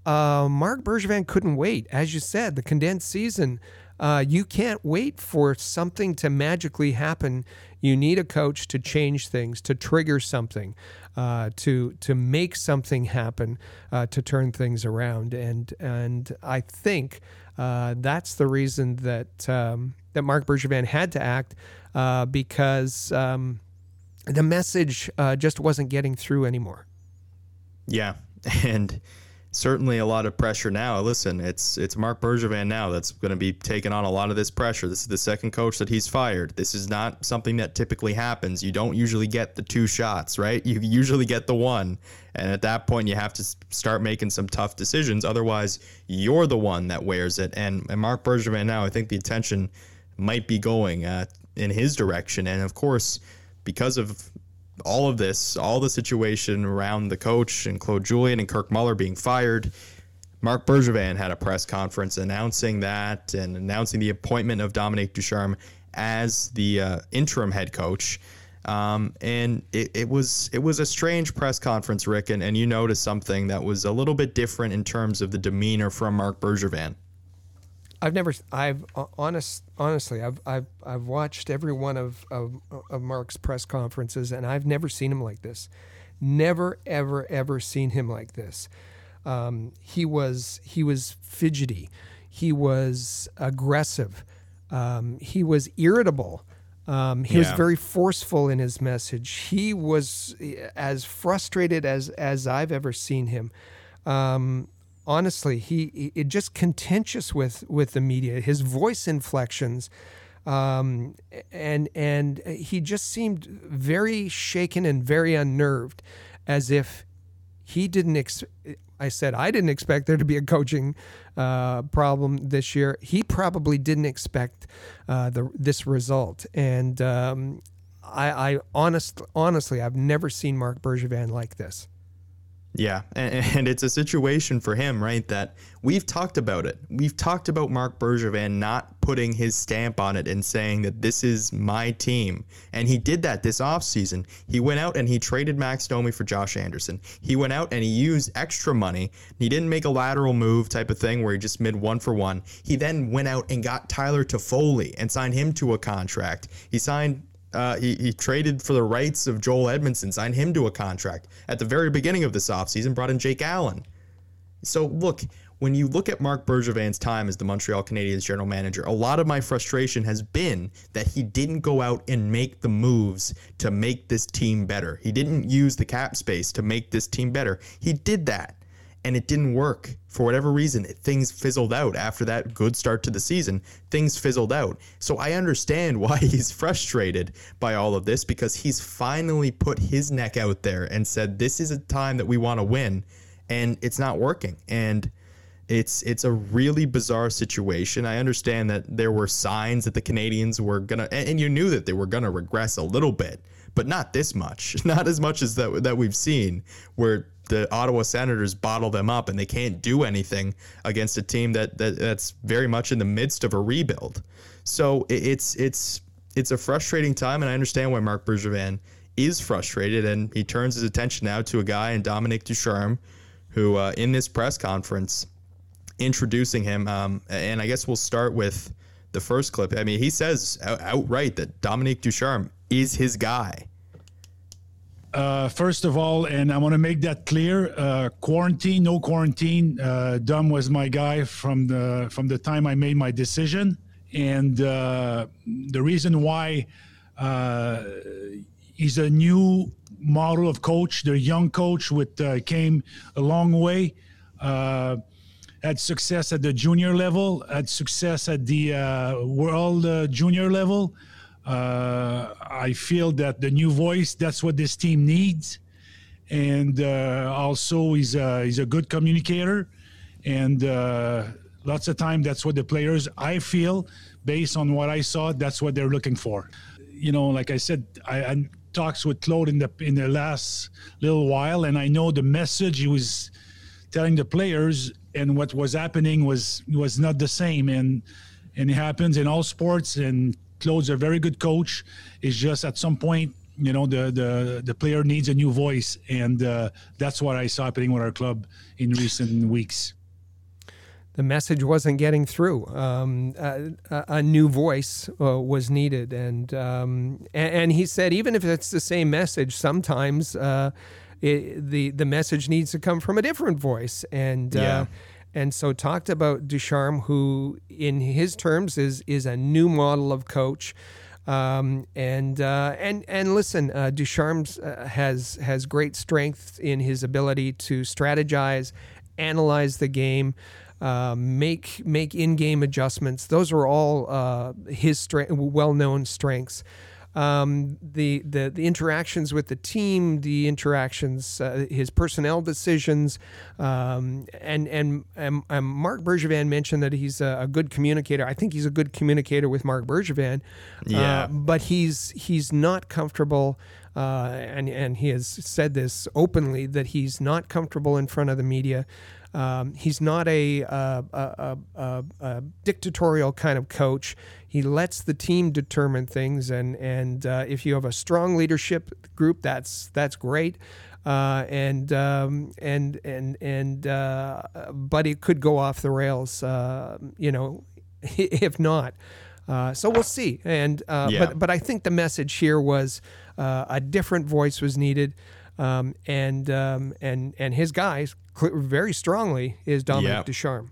uh, Marc Bergevin couldn't wait. As you said, the condensed season, uh, you can't wait for something to magically happen. You need a coach to change things, to trigger something, uh, to to make something happen, uh, to turn things around. And and I think uh, that's the reason that um, that Marc Bergevin had to act uh, because um, the message just wasn't getting through anymore. Yeah, and certainly a lot of pressure now. Listen, it's it's Marc Bergevin now that's going to be taking on a lot of this pressure. This is the second coach that he's fired. This is not something that typically happens. You don't usually get the two shots, right? You usually get the one, and at that point you have to start making some tough decisions. Otherwise, you're the one that wears it. And, and Marc Bergevin now, I think the attention might be going uh, in his direction, and of course. Because of all of this, all the situation around the coach and Claude Julien and Kirk Muller being fired, Marc Bergevin had a press conference announcing that and announcing the appointment of Dominique Ducharme as the uh, interim head coach. Um, and it, it, was it was a strange press conference, Rick, and, and you noticed something that was a little bit different in terms of the demeanor from Marc Bergevin. I've never, I've uh, honest, honestly, I've, I've, I've watched every one of, of, of Marc's press conferences, and I've never seen him like this. Never, ever, ever seen him like this. Um, he was, he was fidgety. He was aggressive. Um, he was irritable. Um, he yeah. was very forceful in his message. He was eh, as frustrated as as I've ever seen him. Um, honestly, he, he just contentious with with the media. His voice inflections, um, and and he just seemed very shaken and very unnerved, as if he didn't. Ex- I said I didn't expect there to be a coaching uh, problem this year. He probably didn't expect uh, the this result, and um, I, I honest, honestly, I've never seen Marc Bergevin like this. Yeah, and, and, it's a situation for him, right? That we've talked about it. We've talked about Marc Bergevin not putting his stamp on it and saying that this is my team. And he did that this offseason. He went out and he traded Max Domi for Josh Anderson. He went out and he used extra money. He didn't make a lateral move type of thing where he just mid one for one. He then went out and got Tyler Toffoli and signed him to a contract. He signed uh, he, he traded for the rights of Joel Edmundson, signed him to a contract at the very beginning of this offseason, brought in Jake Allen. So, look, when you look at Marc Bergevin's time as the Montreal Canadiens general manager, a lot of my frustration has been that he didn't go out and make the moves to make this team better. He didn't use the cap space to make this team better. He did that and it didn't work for whatever reason. Things fizzled out after that good start to the season. Things fizzled out. So I understand why he's frustrated by all of this because he's finally put his neck out there and said, This is a time that we want to win, and it's not working. And it's it's a really bizarre situation. I understand that there were signs that the Canadiens were gonna, and you knew that they were gonna regress a little bit, but not this much, not as much as that that we've seen, where the Ottawa Senators bottle them up and they can't do anything against a team that, that that's very much in the midst of a rebuild. So it's it's it's a frustrating time, and I understand why Marc Bergevin is frustrated, and he turns his attention now to a guy in Dominique Ducharme, who uh, in this press conference introducing him, um, and I guess we'll start with the first clip. I mean, he says outright that Dominique Ducharme is his guy. Uh, first of all, and I want to make that clear: uh, quarantine, no quarantine. Uh, Dom was my guy from the from the time I made my decision, and uh, the reason why uh, he's a new model of coach, the young coach with uh, came a long way. had success at the junior level, had success at the world junior level. Uh, I feel that the new voice, that's what this team needs. And uh, also, he's a, he's a good communicator. And uh, lots of time, that's what the players, I feel, based on what I saw, that's what they're looking for. You know, like I said, I, I talks with Claude in the in the last little while, and I know the message he was telling the players and what was happening was was not the same. And and it happens in all sports and Claude's a very good coach. It's just at some point, you know, the the the player needs a new voice, and uh, that's what I saw happening with our club in recent weeks. The message wasn't getting through. Um, a, a, new voice uh, was needed, and, um, and, and he said even if it's the same message, sometimes uh, it, the the message needs to come from a different voice, and. Uh, yeah and so talked about Ducharme, who in his terms is is a new model of coach. Um, and uh, and and listen, uh, Ducharme uh, has has great strength in his ability to strategize, analyze the game, uh, make make in game adjustments. Those are all uh, his stra- well known strengths um, the, the the interactions with the team, the interactions, uh, his personnel decisions, um, and, and, and and Marc Bergevin mentioned that he's a, a, good communicator. I think he's a good communicator with Marc Bergevin. Uh, yeah, uh, but he's he's not comfortable. Uh, and and he has said this openly that he's not comfortable in front of the media. Um, he's not a, a, a, a, dictatorial kind of coach. He lets the team determine things, and and uh, if you have a strong leadership group, that's that's great. Uh, and um, and and and uh, but it could go off the rails, uh, you know, if not. Uh, so we'll see. And uh, yeah. but but I think the message here was a different voice was needed. Um, and um, and and his guys very strongly is Dominique yep. Ducharme.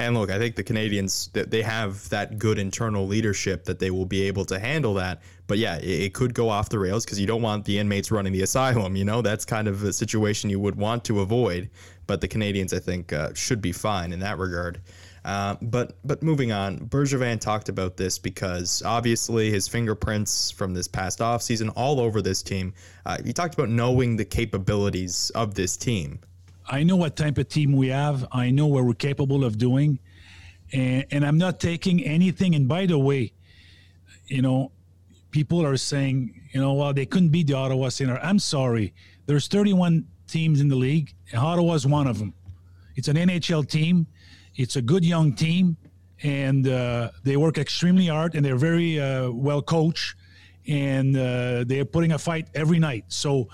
And look, I think the Canadiens they have that good internal leadership that they will be able to handle that. But yeah, it, it could go off the rails because you don't want the inmates running the asylum. You know, that's kind of a situation you would want to avoid. But the Canadiens, I think, uh, should be fine in that regard. Uh, but but moving on, Bergevin talked about this because obviously his fingerprints from this past offseason all over this team. Uh, he talked about knowing the capabilities of this team. I know what type of team we have. I know what we're capable of doing, and, and I'm not taking anything. And by the way, you know, people are saying, you know, well, they couldn't beat the Ottawa Center. I'm sorry. There's 31 teams in the league, Ottawa's one of them. It's an NHL team. It's a good young team, and uh, they work extremely hard, and they're very uh, well coached, and uh, they're putting a fight every night. So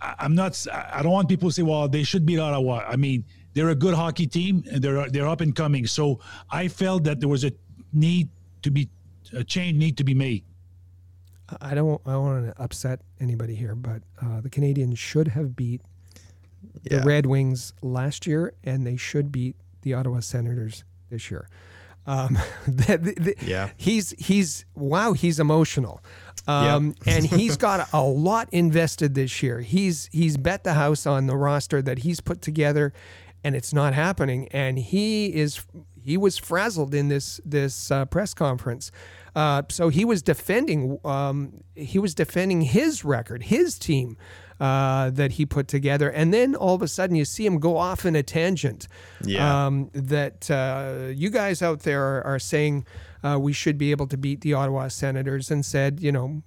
I- I'm not. I don't want people to say, "Well, they should beat Ottawa." I mean, they're a good hockey team, and they're they're up and coming. So I felt that there was a need to be a change need to be made. I don't I don't want to upset anybody here, but uh, the Canadiens should have beat the Red Wings last year, and they should beat the Ottawa Senators this year. Um, the- the- the- Yeah. he's he's wow, he's emotional, um, and he's got a lot invested this year. He's he's bet the house on the roster that he's put together, and it's not happening. And he is he was frazzled in this this uh, press conference. Uh, so he was defending um, he was defending his record, his team uh, that he put together, and then all of a sudden you see him go off in a tangent. Yeah. Um, that uh, you guys out there are, are saying uh, we should be able to beat the Ottawa Senators, and said you know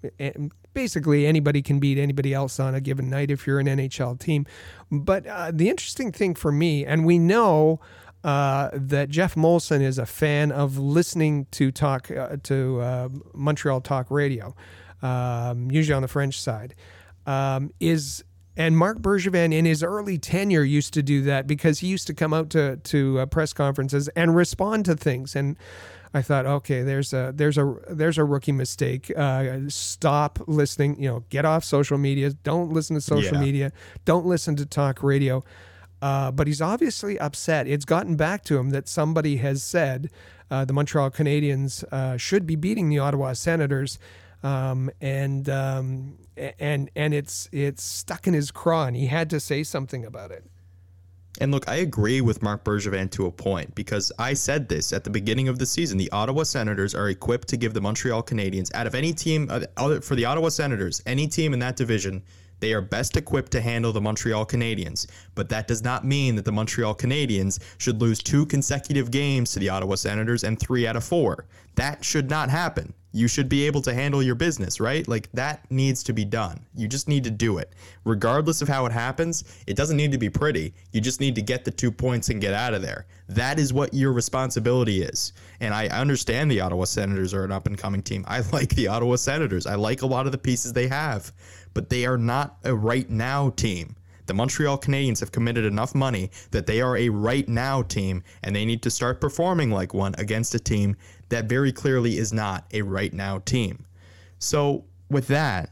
basically anybody can beat anybody else on a given night if you're an NHL team. But uh, the interesting thing for me, and we know uh, that Geoff Molson is a fan of listening to talk uh, to uh, Montreal Talk Radio, um, usually on the French side, um, is and Marc Bergevin in his early tenure used to do that because he used to come out to to uh, press conferences and respond to things and. I thought, okay, there's a there's a there's a rookie mistake. Uh, stop listening. You know, get off social media. Don't listen to social Yeah. media. Don't listen to talk radio. Uh, but he's obviously upset. It's gotten back to him that somebody has said uh, the Montreal Canadiens uh, should be beating the Ottawa Senators, um, and um, and and it's it's stuck in his craw, and he had to say something about it. And look, I agree with Marc Bergevin to a point because I said this at the beginning of the season. The Ottawa Senators are equipped to give the Montreal Canadiens, out of any team, uh, for the Ottawa Senators, any team in that division, they are best equipped to handle the Montreal Canadiens. But that does not mean that the Montreal Canadiens should lose two consecutive games to the Ottawa Senators and three out of four. That should not happen. You should be able to handle your business, right? Like that needs to be done. You just need to do it. Regardless of how it happens, it doesn't need to be pretty. You just need to get the two points and get out of there. That is what your responsibility is. And I understand the Ottawa Senators are an up and coming team. I like the Ottawa Senators. I like a lot of the pieces they have, but they are not a right now team. The Montreal Canadiens have committed enough money that they are a right now team and they need to start performing like one against a team that very clearly is not a right now team. So, with that,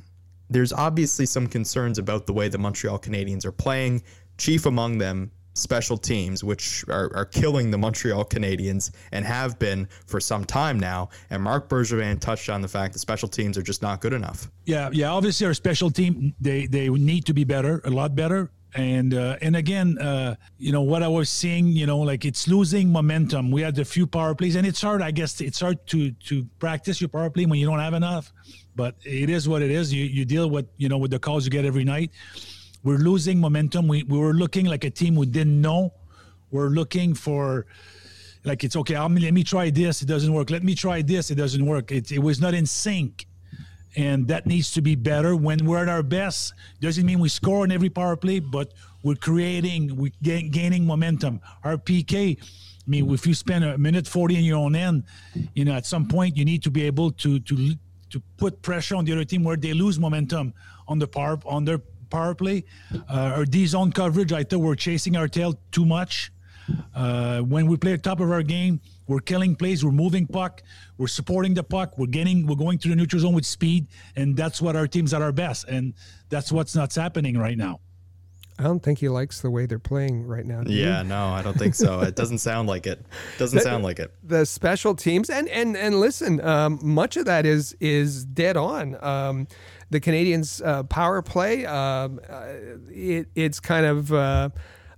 there's obviously some concerns about the way the Montreal Canadiens are playing, chief among them special teams, which are, are killing the Montreal Canadiens and have been for some time now. And Marc Bergevin touched on the fact that special teams are just not good enough. Yeah, yeah. Obviously, our special team they they need to be better, a lot better. And uh, and again, uh, you know what I was seeing, you know, like it's losing momentum. We had a few power plays, and it's hard. I guess it's hard to to practice your power play when you don't have enough. But it is what it is. You you deal with you know with the calls you get every night. We're losing momentum. We we were looking like a team we didn't know. We're looking for like it's okay. I'll, let me try this. It doesn't work. Let me try this. It doesn't work. It, it was not in sync and that needs to be better. When we're at our best, doesn't mean we score on every power play, but we're creating, we're gaining momentum. Our PK, I mean, if you spend a minute forty in your own end, you know, at some point you need to be able to to to put pressure on the other team where they lose momentum on the power on their power play. Uh, our D zone coverage, I thought we're chasing our tail too much. Uh, when we play top of our game, we're killing plays, we're moving puck, we're supporting the puck, we're getting, we're going through the neutral zone with speed, and that's what our team's at our best, and that's what's not happening right now. I don't think he likes the way they're playing right now. do you? Yeah, no, I don't think so. It doesn't sound like it. Doesn't sound like it. the special teams and and and listen um, much of that is is dead on um, the Canadiens uh, power play um, uh, it, it's kind of uh,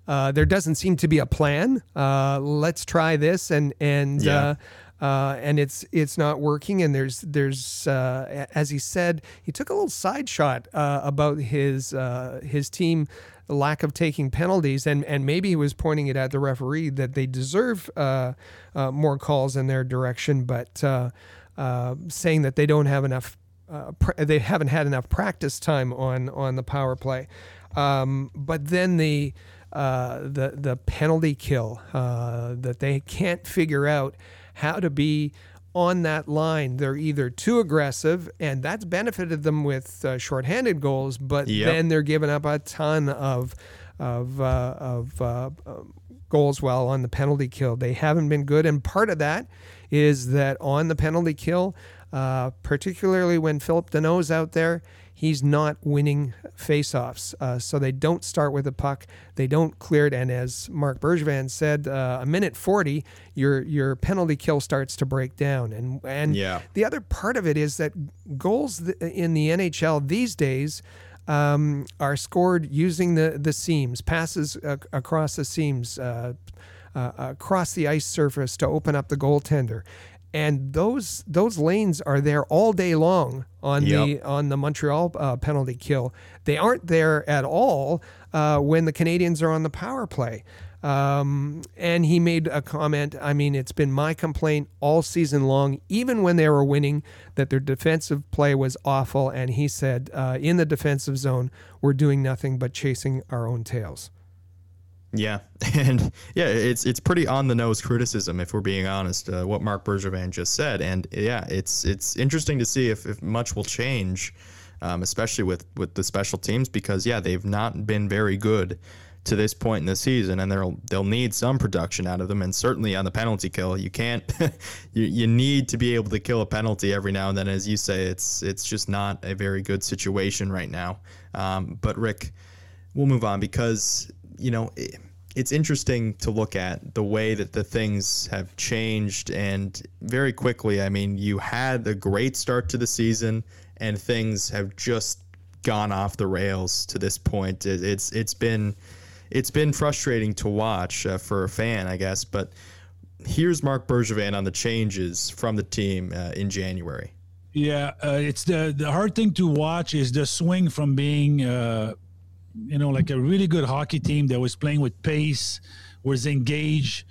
uh, there doesn't seem to be a plan uh, let's try this and and Yeah. uh, uh, and it's it's not working. And there's there's uh, as he said, he took a little side shot uh, about his uh, his team lack of taking penalties, and and maybe he was pointing it at the referee that they deserve uh, uh, more calls in their direction, but uh, uh, saying that they don't have enough uh, pr- they haven't had enough practice time on on the power play. Um, but then the uh, the the penalty kill uh, that they can't figure out how to be on that line. They're either too aggressive, and that's benefited them with uh, shorthanded goals, but Yep. then they're giving up a ton of of uh, of uh, um, goals while on the penalty kill. They haven't been good, and part of that is that on the penalty kill, uh, particularly when Phillip Danault's out there, he's not winning faceoffs. Uh, so they don't start with a puck, they don't clear it, and as Marc Bergevin said, uh, a minute forty, your your penalty kill starts to break down, and and Yeah. the other part of it is that goals in the NHL these days um, are scored using the, the seams, passes uh, across the seams, uh, uh, across the ice surface to open up the goaltender. And those those lanes are there all day long on the on the Montreal uh, penalty kill. They aren't there at all uh, when the Canadiens are on the power play. Um, and he made a comment. I mean, it's been my complaint all season long, even when they were winning, that their defensive play was awful. And he said, uh, in the defensive zone, we're doing nothing but chasing our own tails. Yeah, and yeah, it's it's pretty on the nose criticism if we're being honest. Uh, what Marc Bergevin just said, and yeah, it's it's interesting to see if, if much will change, um, especially with with the special teams because yeah, they've not been very good to this point in the season, and they'll they'll need some production out of them, and certainly on the penalty kill, you can't you you need to be able to kill a penalty every now and then, as you say, it's it's just not a very good situation right now. Um, but Rick we'll move on because you know it, it's interesting to look at the way that the things have changed and very quickly i mean you had a great start to the season and things have just gone off the rails to this point. It, it's it's been it's been frustrating to watch uh, for a fan i guess but here's marc bergevin on the changes from the team uh, in january. Yeah, uh, it's the the hard thing to watch is the swing from being, uh, you know, like a really good hockey team that was playing with pace, was engaged.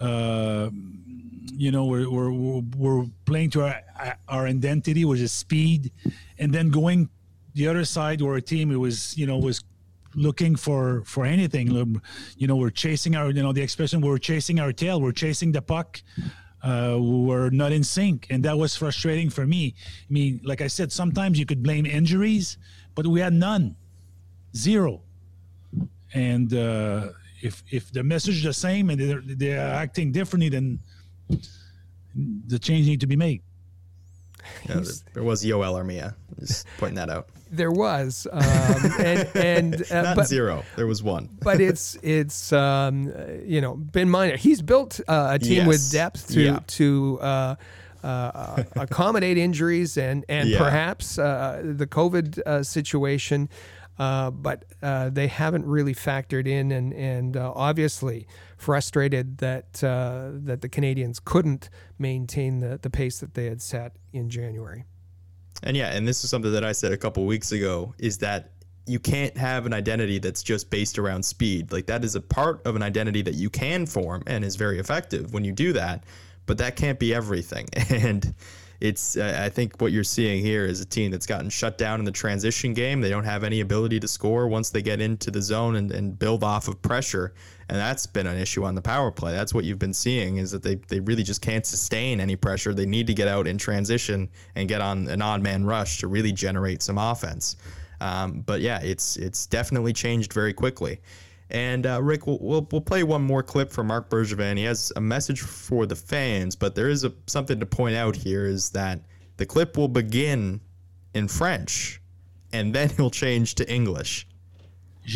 Uh, you know, we're, we're, we're, playing to our our identity, which is speed, and then going the other side where a team it was, you know, was looking for for anything. You know, we're chasing our, you know, the expression we're chasing our tail, we're chasing the puck uh, we were not in sync, and that was frustrating for me. I mean, like I said, sometimes you could blame injuries, but we had none, zero. And uh, if if the message is the same and they're, they're acting differently, then the change need to be made. Yeah, there, there was joel armia just pointing that out There was, um, and and uh, not but, zero there was one but it's it's um, uh, you know Ben Miner. He's built uh, a team with depth to Yeah. to uh, uh, accommodate injuries and and Yeah. perhaps uh, the COVID uh, situation. Uh, but uh, they haven't really factored in, and and uh, obviously frustrated that uh, that the Canadiens couldn't maintain the, the pace that they had set in January. And yeah, and this is something that I said a couple weeks ago is that you can't have an identity that's just based around speed. Like that is a part of an identity that you can form and is very effective when you do that, but that can't be everything. And it's I think what you're seeing here is a team that's gotten shut down in the transition game. They don't have any ability to score once they get into the zone and, and build off of pressure. And that's been an issue on the power play. That's what you've been seeing is that they, they really just can't sustain any pressure. They need to get out in transition and get on an odd man rush to really generate some offense. Um, but yeah, it's it's definitely changed very quickly. And uh, Rick, we'll, we'll, we'll play one more clip from Marc Bergevin. He has a message for the fans, but there is a, something to point out here is that the clip will begin in French, and then he'll change to English.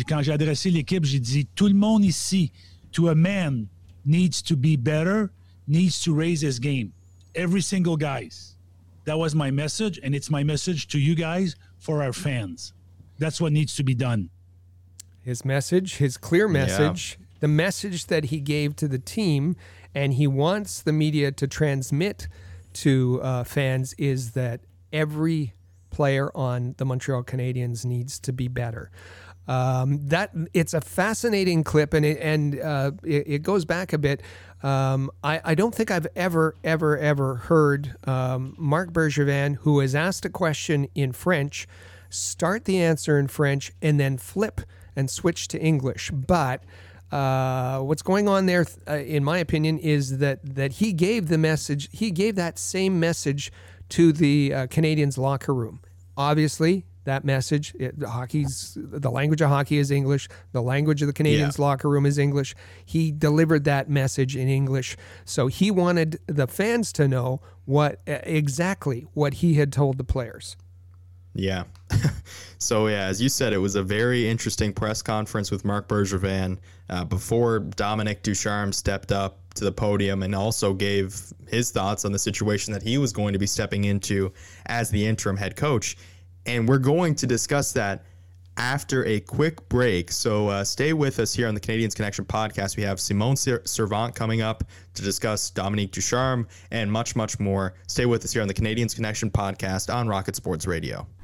Quand j'ai adressé l'équipe, j'ai dit tout le monde ici, to a man, needs to be better, needs to raise his game. Every single guys. That was my message, and it's my message to you guys for our fans. That's what needs to be done. His message, his clear message, the message that he gave to the team, and he wants the media to transmit to uh, fans is that every player on the Montreal Canadiens needs to be better. Um, that it's a fascinating clip, and it, and uh, it, it, goes back a bit. Um, I, I don't think I've ever ever ever heard um, Marc Bergevin, who has asked a question in French, start the answer in French and then flip and switch to English. But uh, what's going on there, uh, in my opinion, is that that he gave the message. He gave that same message to the uh, Canadiens locker room. Obviously, that message. It, hockey's the language of hockey is English. The language of the Canadiens' yeah. locker room is English. He delivered that message in English. So he wanted the fans to know what exactly what he had told the players. Yeah. so yeah, as you said, it was a very interesting press conference with Marc Bergevin uh, before Dominique Ducharme stepped up to the podium and also gave his thoughts on the situation that he was going to be stepping into as the interim head coach. And we're going to discuss that after a quick break. So uh, stay with us here on the Canadiens Connection podcast. We have Simone Servant coming up to discuss Dominique Ducharme and much, much more. Stay with us here on the Canadiens Connection podcast on Rocket Sports Radio.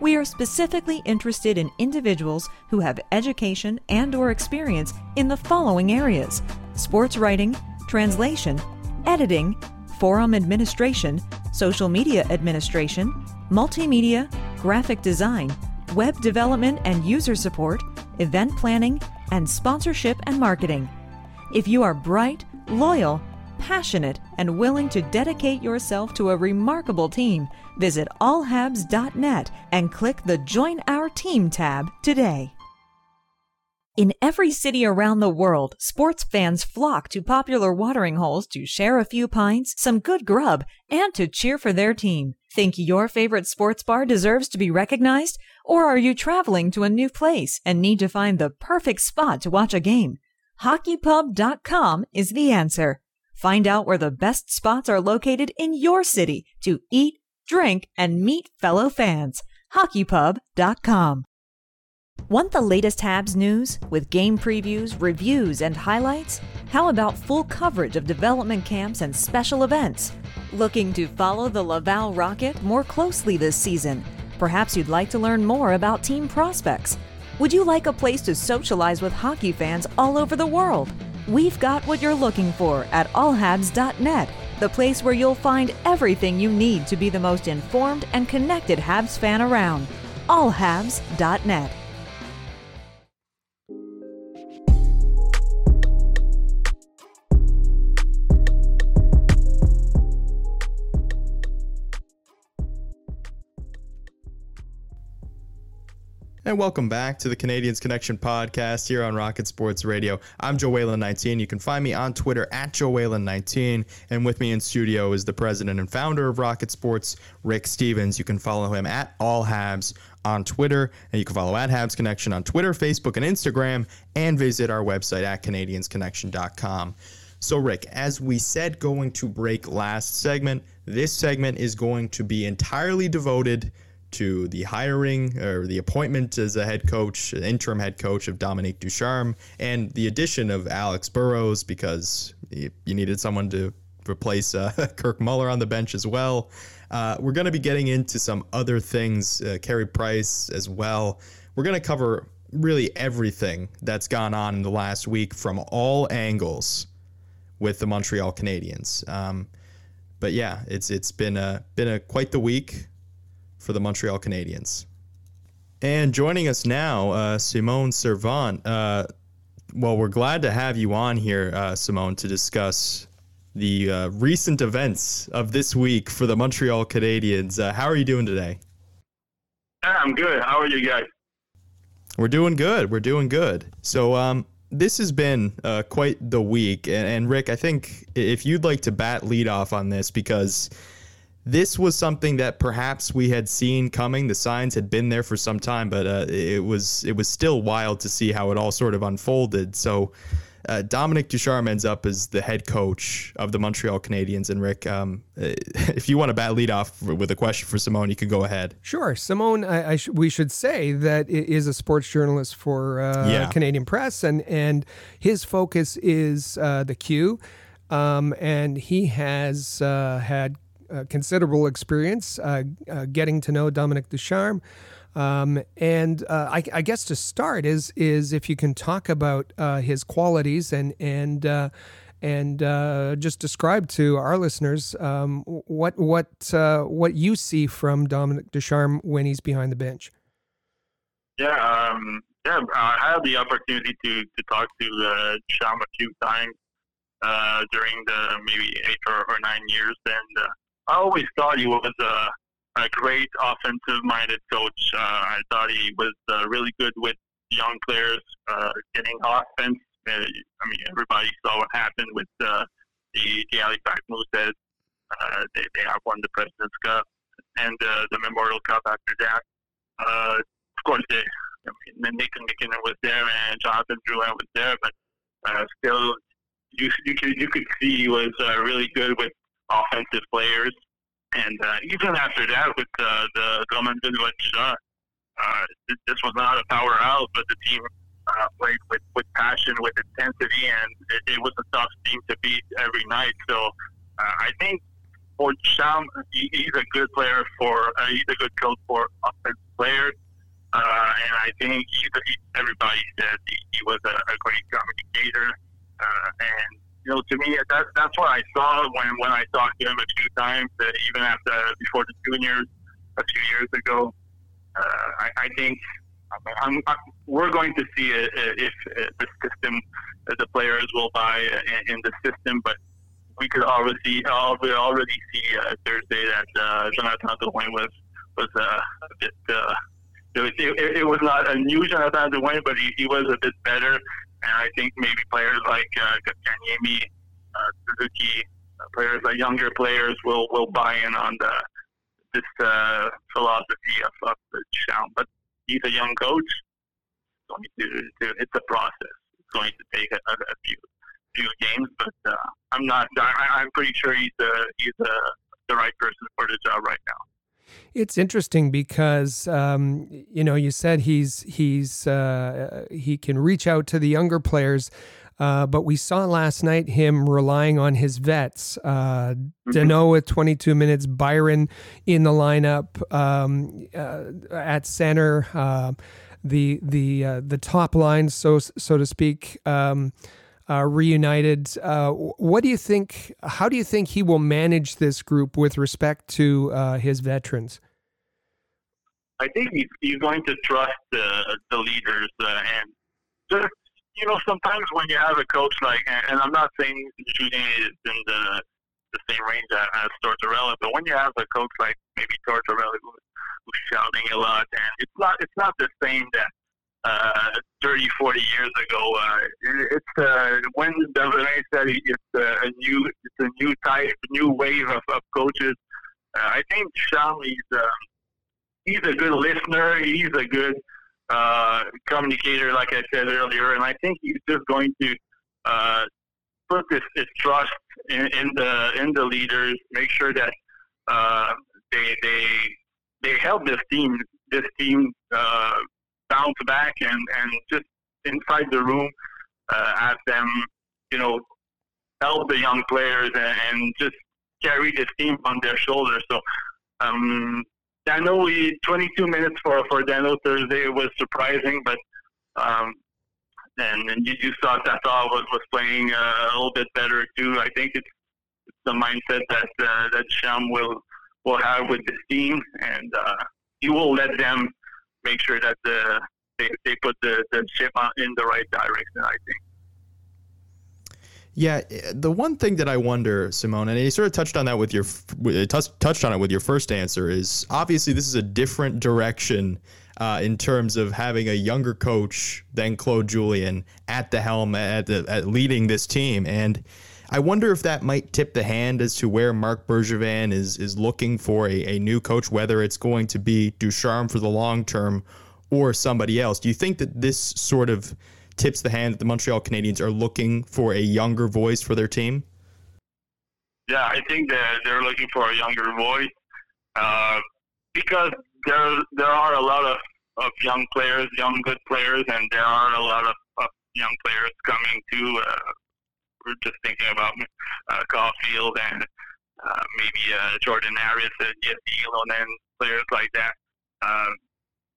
We are specifically interested in individuals who have education and or experience in the following areas: sports writing, translation, editing, forum administration, social media administration, multimedia, graphic design, web development and user support, event planning, and sponsorship and marketing. If you are bright, loyal, passionate, and willing to dedicate yourself to a remarkable team, visit allhabs.net and click the Join Our Team tab today. In every city around the world, sports fans flock to popular watering holes to share a few pints, some good grub, and to cheer for their team. Think your favorite sports bar deserves to be recognized? Or are you traveling to a new place and need to find the perfect spot to watch a game? HockeyPub.com is the answer. Find out where the best spots are located in your city to eat, drink, and meet fellow fans. HockeyPub.com. Want the latest Habs news with game previews, reviews, and highlights? How about full coverage of development camps and special events? Looking to follow the Laval Rocket more closely this season? Perhaps you'd like to learn more about team prospects. Would you like a place to socialize with hockey fans all over the world? We've got what you're looking for at allhabs.net, the place where you'll find everything you need to be the most informed and connected Habs fan around. allhabs.net. And welcome back to the Canadiens Connection podcast here on Rocket Sports Radio. I'm Joe Whalen19. You can find me on Twitter at Joe Whalen19. And with me in studio is the president and founder of Rocket Sports, Rick Stevens. You can follow him at All Habs on Twitter. And you can follow at Habs Connection on Twitter, Facebook, and Instagram. And visit our website at CanadiensConnection.com. So, Rick, as we said going to break last segment, this segment is going to be entirely devoted to the hiring or the appointment as a head coach, interim head coach of Dominique Ducharme, and the addition of Alex Burrows because you needed someone to replace uh, Kirk Muller on the bench as well. Uh, we're going to be getting into some other things, uh, Carey Price as well. We're going to cover really everything that's gone on in the last week from all angles with the Montreal Canadiens. Um, but yeah, it's it's been a been a quite the week for the Montreal Canadiens. And joining us now, uh, Simone Servant. Uh, well, we're glad to have you on here, uh, Simone, to discuss the uh, recent events of this week for the Montreal Canadiens. Uh, how are you doing today? I'm good. How are you guys? We're doing good. We're doing good. So, um, this has been uh, quite the week, and, and Rick, I think if you'd like to bat lead off on this because this was something that perhaps we had seen coming. The signs had been there for some time, but uh, it was it was still wild to see how it all sort of unfolded. So, uh, Dominique Ducharme ends up as the head coach of the Montreal Canadiens. And Rick, um, if you want to bat lead off with a question for Simone, you can go ahead. Sure, Simone. I, I sh- we should say that is a sports journalist for uh, yeah. Canadian Press, and and his focus is uh, the Q, um, and he has uh, had uh, considerable experience uh, getting to know Dominique Ducharme. Um, and uh, I, I, guess to start is is if you can talk about uh, his qualities and and uh, and uh, just describe to our listeners um, what what uh, what you see from Dominique Ducharme when he's behind the bench. Yeah, um, yeah, I had the opportunity to, to talk to uh, Ducharme a few times during the maybe eight or, or nine years, and I always thought he was a a great offensive-minded coach. Uh, I thought he was uh, really good with young players, uh, getting offense. Uh, I mean, everybody saw what happened with uh, the the Halifax Mooseheads. Uh, they they have won the President's Cup and uh, the Memorial Cup after that. Uh, of course, they, I mean, Nathan MacKinnon was there and Jonathan Drouin was there, but uh, still, you you could you could see he was uh, really good with offensive players. And uh, even after that, with uh, the Drummondville uh, this was not a power out, but the team uh, played with, with passion, with intensity, and it, it was a tough team to beat every night. So uh, I think for Sham, he, he's a good player for, uh, he's a good coach for offensive players. Uh, and I think he's, he, everybody said he, he was a, a great communicator. Uh, and you know, to me, that, that's what I saw when, when I talked to him a few times, uh, even after before the juniors a few years ago. Uh, I, I think I'm, I'm, we're going to see a, a, if uh, the system, uh, the players will buy in, in, the system, but we could already already, already see uh, Thursday that uh, Jonathan Drouin was was uh, a bit. Uh, it, it, it was not a new Jonathan Drouin, but he, he was a bit better. And I think maybe players like uh, uh, Suzuki, uh, players like younger players will, will buy in on the this uh, philosophy of, of the Chown. But he's a young coach. Going to, to, it's a process. It's going to take a, a, a few few games, but uh, I'm not. I, I'm pretty sure he's uh, he's uh, the right person for the job right now. It's interesting because um, you know you said he's he's uh, he can reach out to the younger players, uh, but we saw last night him relying on his vets. Uh, mm-hmm. Danault with 22 minutes, Byron in the lineup um, uh, at center. Uh, the the uh, the top line, so so to speak. Um, uh, reunited. Uh, what do you think? How do you think he will manage this group with respect to uh, his veterans? I think he's, he's going to trust the the leaders uh, and you know sometimes when you have a coach like and I'm not saying Julien is in the the same range as Tortorella, but when you have a coach like maybe Tortorella who, who's shouting a lot and it's not it's not the same that uh, 30, 40 years ago. Uh, it's uh, when Devaney said it's uh, a new, it's a new type, new wave of, of coaches. Uh, I think Sham, he's um, he's a good listener. He's a good uh, communicator, like I said earlier, and I think he's just going to uh, put this, this trust in, in the in the leaders. Make sure that uh, they they they help this team this team uh, bounce back and, and just inside the room uh, have them, you know, help the young players and, and just carry this team on their shoulders. So um, know 22 minutes for for Danault Thursday was surprising, but um, and, and you, you saw Tatar was was playing uh, a little bit better too. I think it's, it's the mindset that uh, that Sham will will have with this team, and uh, he will let them make sure that the they, they put the, the ship in the right direction. I think. Yeah, the one thing that I wonder, Simone, and you sort of touched on that with your touched on it with your first answer, is obviously this is a different direction uh, in terms of having a younger coach than Claude Julien at the helm at, the, at leading this team, and I wonder if that might tip the hand as to where Marc Bergevin is is looking for a, a new coach, whether it's going to be Ducharme for the long term or somebody else. Do you think that this sort of tips the hand that the Montreal Canadiens are looking for a younger voice for their team? Yeah, I think that they're looking for a younger voice uh, because there there are a lot of, of young players, young good players, and there are a lot of, of young players coming to Uh, just thinking about uh, Caufield and uh, maybe uh, Jordan Harris, uh, Jesse and players like that. Um,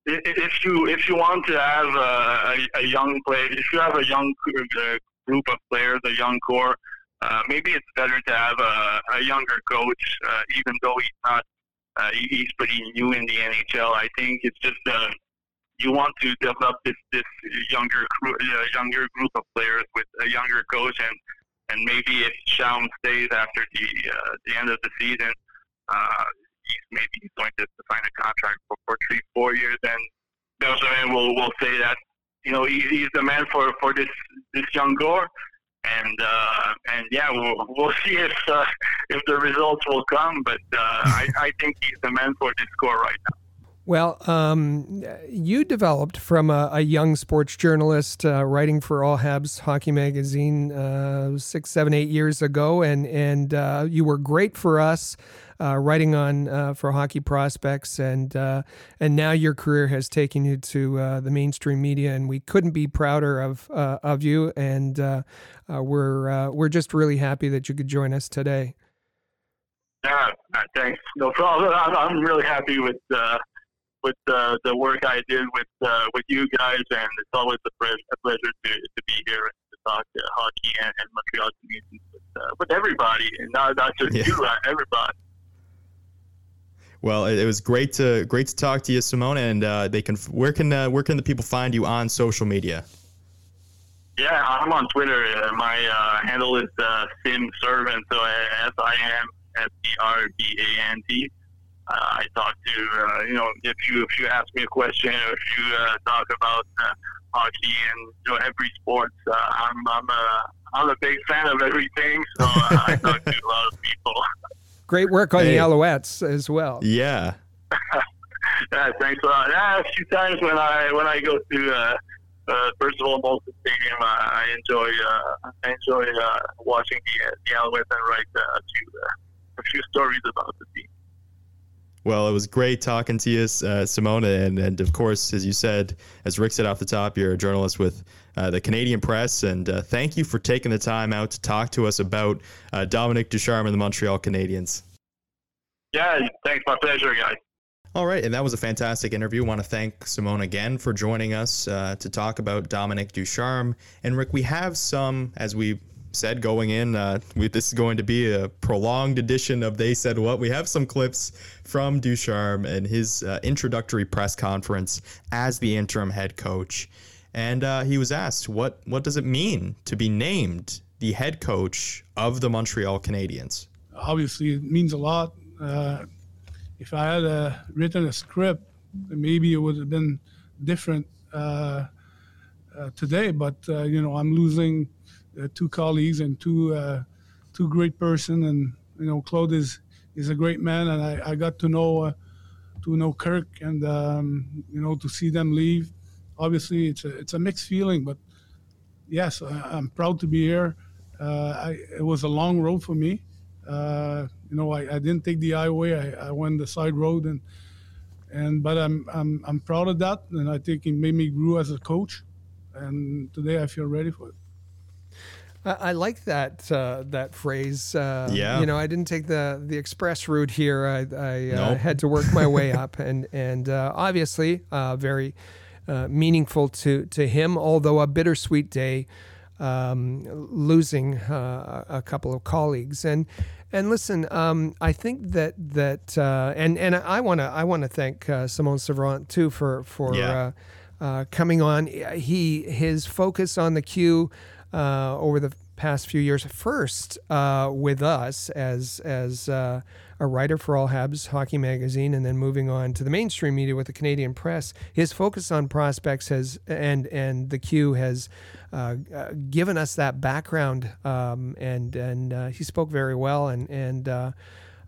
if you if you want to have a, a, a young player, if you have a young uh, group of players, a young core, uh, maybe it's better to have a, a younger coach, uh, even though he's not. Uh, he's pretty new in the NHL. I think it's just uh, you want to develop this this younger uh, younger group of players with a younger coach, and and maybe if Schaum stays after the uh, the end of the season, uh, he's maybe he's going to, sign a contract for, for three four years, and Bergevin will will say that you know he, he's the man for for this this young Gore. And uh, and yeah, we'll, we'll see if uh, if the results will come. But uh, I, I think he's the man for this score right now. Well, um, you developed from a, a young sports journalist uh, writing for All Habs Hockey Magazine uh, six, seven, eight years ago, and and uh, you were great for us. Uh, writing on uh, for hockey prospects, and uh, and now your career has taken you to the mainstream media, and we couldn't be prouder of of you. And we're we're just really happy that you could join us today. Yeah, thanks. No problem. I'm, I'm really happy with with uh, the work I did with uh, with you guys, and it's always a, pleasure, a pleasure to, to be here and to talk uh, hockey and, and Montreal community with, uh, with everybody, and not not just yeah. you, uh, everybody. Well, it, it, was great to great to talk to you, Simone. And uh, they can where can where can the people find you on social media? Yeah, I'm on Twitter. my handle is Sim Servant, so S I M S E R B A N T uh, I talk to uh, you know if you if you ask me a question or if you uh, talk about uh, hockey and you know every sport, uh, I'm I'm a I'm a big fan of everything, so uh, I talk to a lot of people. Great work on hey. the Alouettes as well. Yeah. yeah, thanks a lot. Yeah, a few times when I when I go to uh, uh, Percival Molson Stadium, uh, I enjoy uh, I enjoy uh, watching the the Alouettes and write uh, a few uh, a few stories about the team. Well, it was great talking to you, uh, Simona. And, and of course, as you said, as Rick said off the top, you're a journalist with uh, the Canadian Press. And uh, thank you for taking the time out to talk to us about uh, Dominique Ducharme and the Montreal Canadiens. Yeah, thanks. My pleasure, guys. All right, and that was a fantastic interview. I want to thank Simone again for joining us uh, to talk about Dominique Ducharme. And Rick, we have some, as we said going in, uh, we, this is going to be a prolonged edition of They Said What. We have some clips from Ducharme and his uh, introductory press conference as the interim head coach. And uh, he was asked, what, what does it mean to be named the head coach of the Montreal Canadiens? Obviously, it means a lot. Uh, if I had uh, written a script, maybe it would have been different uh, today. But, you know, I'm losing – two colleagues and two uh, two great person. And you know, Claude is is a great man, and I, I got to know uh, to know Kirk, and um, you know, to see them leave. Obviously, it's a it's a mixed feeling, but yes, I, am proud to be here. I, it was a long road for me. Uh, you know, I, I, didn't take the highway. I, I, went the side road, and and but I'm I'm I'm proud of that, and I think it made me grow as a coach. And today I feel ready for it. I, like that uh, that phrase. Uh, yeah. You know, I didn't take the the express route here. I, I uh, nope. had to work my way up, and and uh, obviously uh, very uh, meaningful to to him. Although a bittersweet day, um, losing a couple of colleagues and. And listen, um, I think that that and and I want to I want to thank Simone Severant too for for yeah. coming on. He his focus on the Q uh, over the past few years. First, uh, with us as as uh, a writer for All Habs Hockey Magazine, and then moving on to the mainstream media with the Canadian Press. His focus on prospects has and and the Q has uh, uh, given us that background, um, and and uh, he spoke very well and and.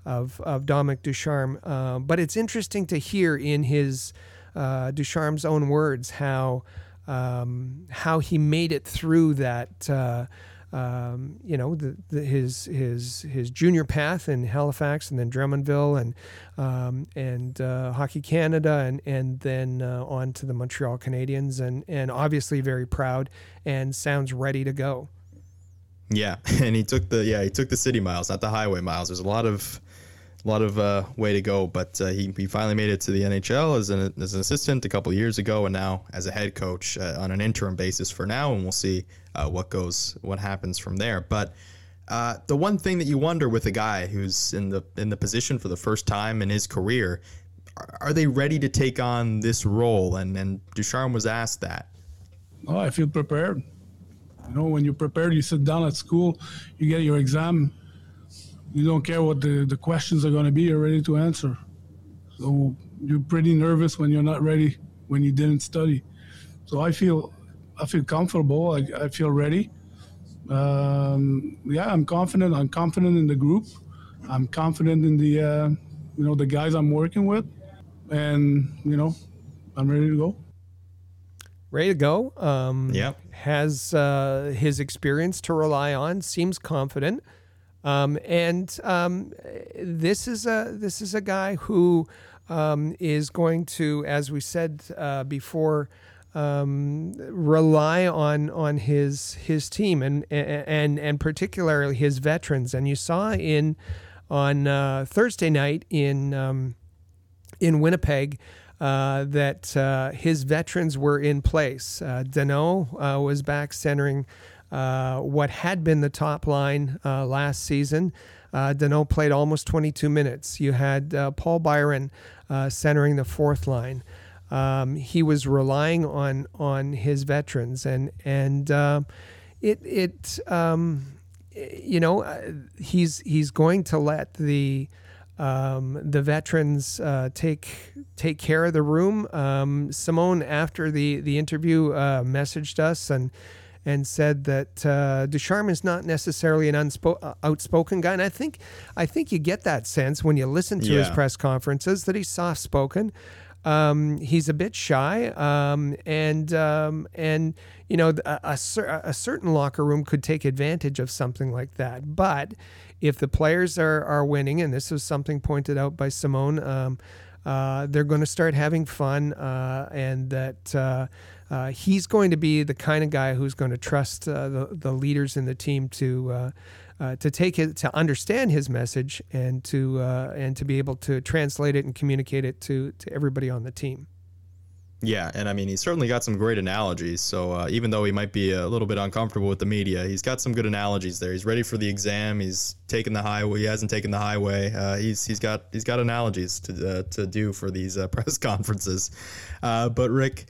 of, of Dominique Ducharme. but it's interesting to hear in his Ducharme's own words how um, how he made it through that. Uh, um, you know, the, the, his his his junior path in Halifax, and then Drummondville, and um, and uh, Hockey Canada, and and then uh, on to the Montreal Canadiens, and and obviously very proud and sounds ready to go. Yeah, and he took the yeah he took the city miles, not the highway miles. There's a lot of a lot of uh, way to go, but uh, he, he finally made it to the NHL as an, as an assistant a couple years ago, and now as a head coach uh, on an interim basis for now, and we'll see uh, what goes what happens from there. But uh, the one thing that you wonder with a guy who's in the in the position for the first time in his career, are, are they ready to take on this role? And and Ducharme was asked that. Oh, I feel prepared. You know, when you're prepared, you sit down at school, you get your exam you don't care what the, the questions are going to be, you're ready to answer. So you're pretty nervous when you're not ready, when you didn't study. So I feel I feel comfortable. I, I feel ready. Um, yeah, I'm confident. I'm confident in the group. I'm confident in the uh, you know the guys I'm working with, and you know I'm ready to go. Ready to go. Um, yeah. Has uh, his experience to rely on. Seems confident. Um, and um, this is a this is a guy who um, is going to, as we said uh, before, um, rely on on his his team and and and particularly his veterans. And you saw in on uh, Thursday night in um, in Winnipeg. Uh, that uh, his veterans were in place. Uh, uh, was back centering uh, what had been the top line uh, last season. Uh, played almost 22 minutes. You had uh, Paul Byron uh, centering the fourth line. Um, he was relying on on his veterans, and and uh, it it um, you know he's he's going to let the um, the veterans uh, take take care of the room. Um, Simone, after the the interview, uh, messaged us and and said that uh, Ducharme is not necessarily an unspo- uh, outspoken guy. And I think I think you get that sense when you listen to yeah. his press conferences that he's soft spoken. Um, he's a bit shy, um, and um, and you know a, a, a, certain locker room could take advantage of something like that. But if the players are are winning, and this was something pointed out by Simone, um, uh, they're going to start having fun, uh, and that uh, uh, he's going to be the kind of guy who's going to trust the, the leaders in the team to to take it to understand his message and to and to be able to translate it and communicate it to to everybody on the team. Yeah, and I mean he's certainly got some great analogies. So uh, even though he might be a little bit uncomfortable with the media, he's got some good analogies there. He's ready for the exam. He's taken the highway. He hasn't taken the highway. he's he's got he's got analogies to to do for these press conferences. but Rick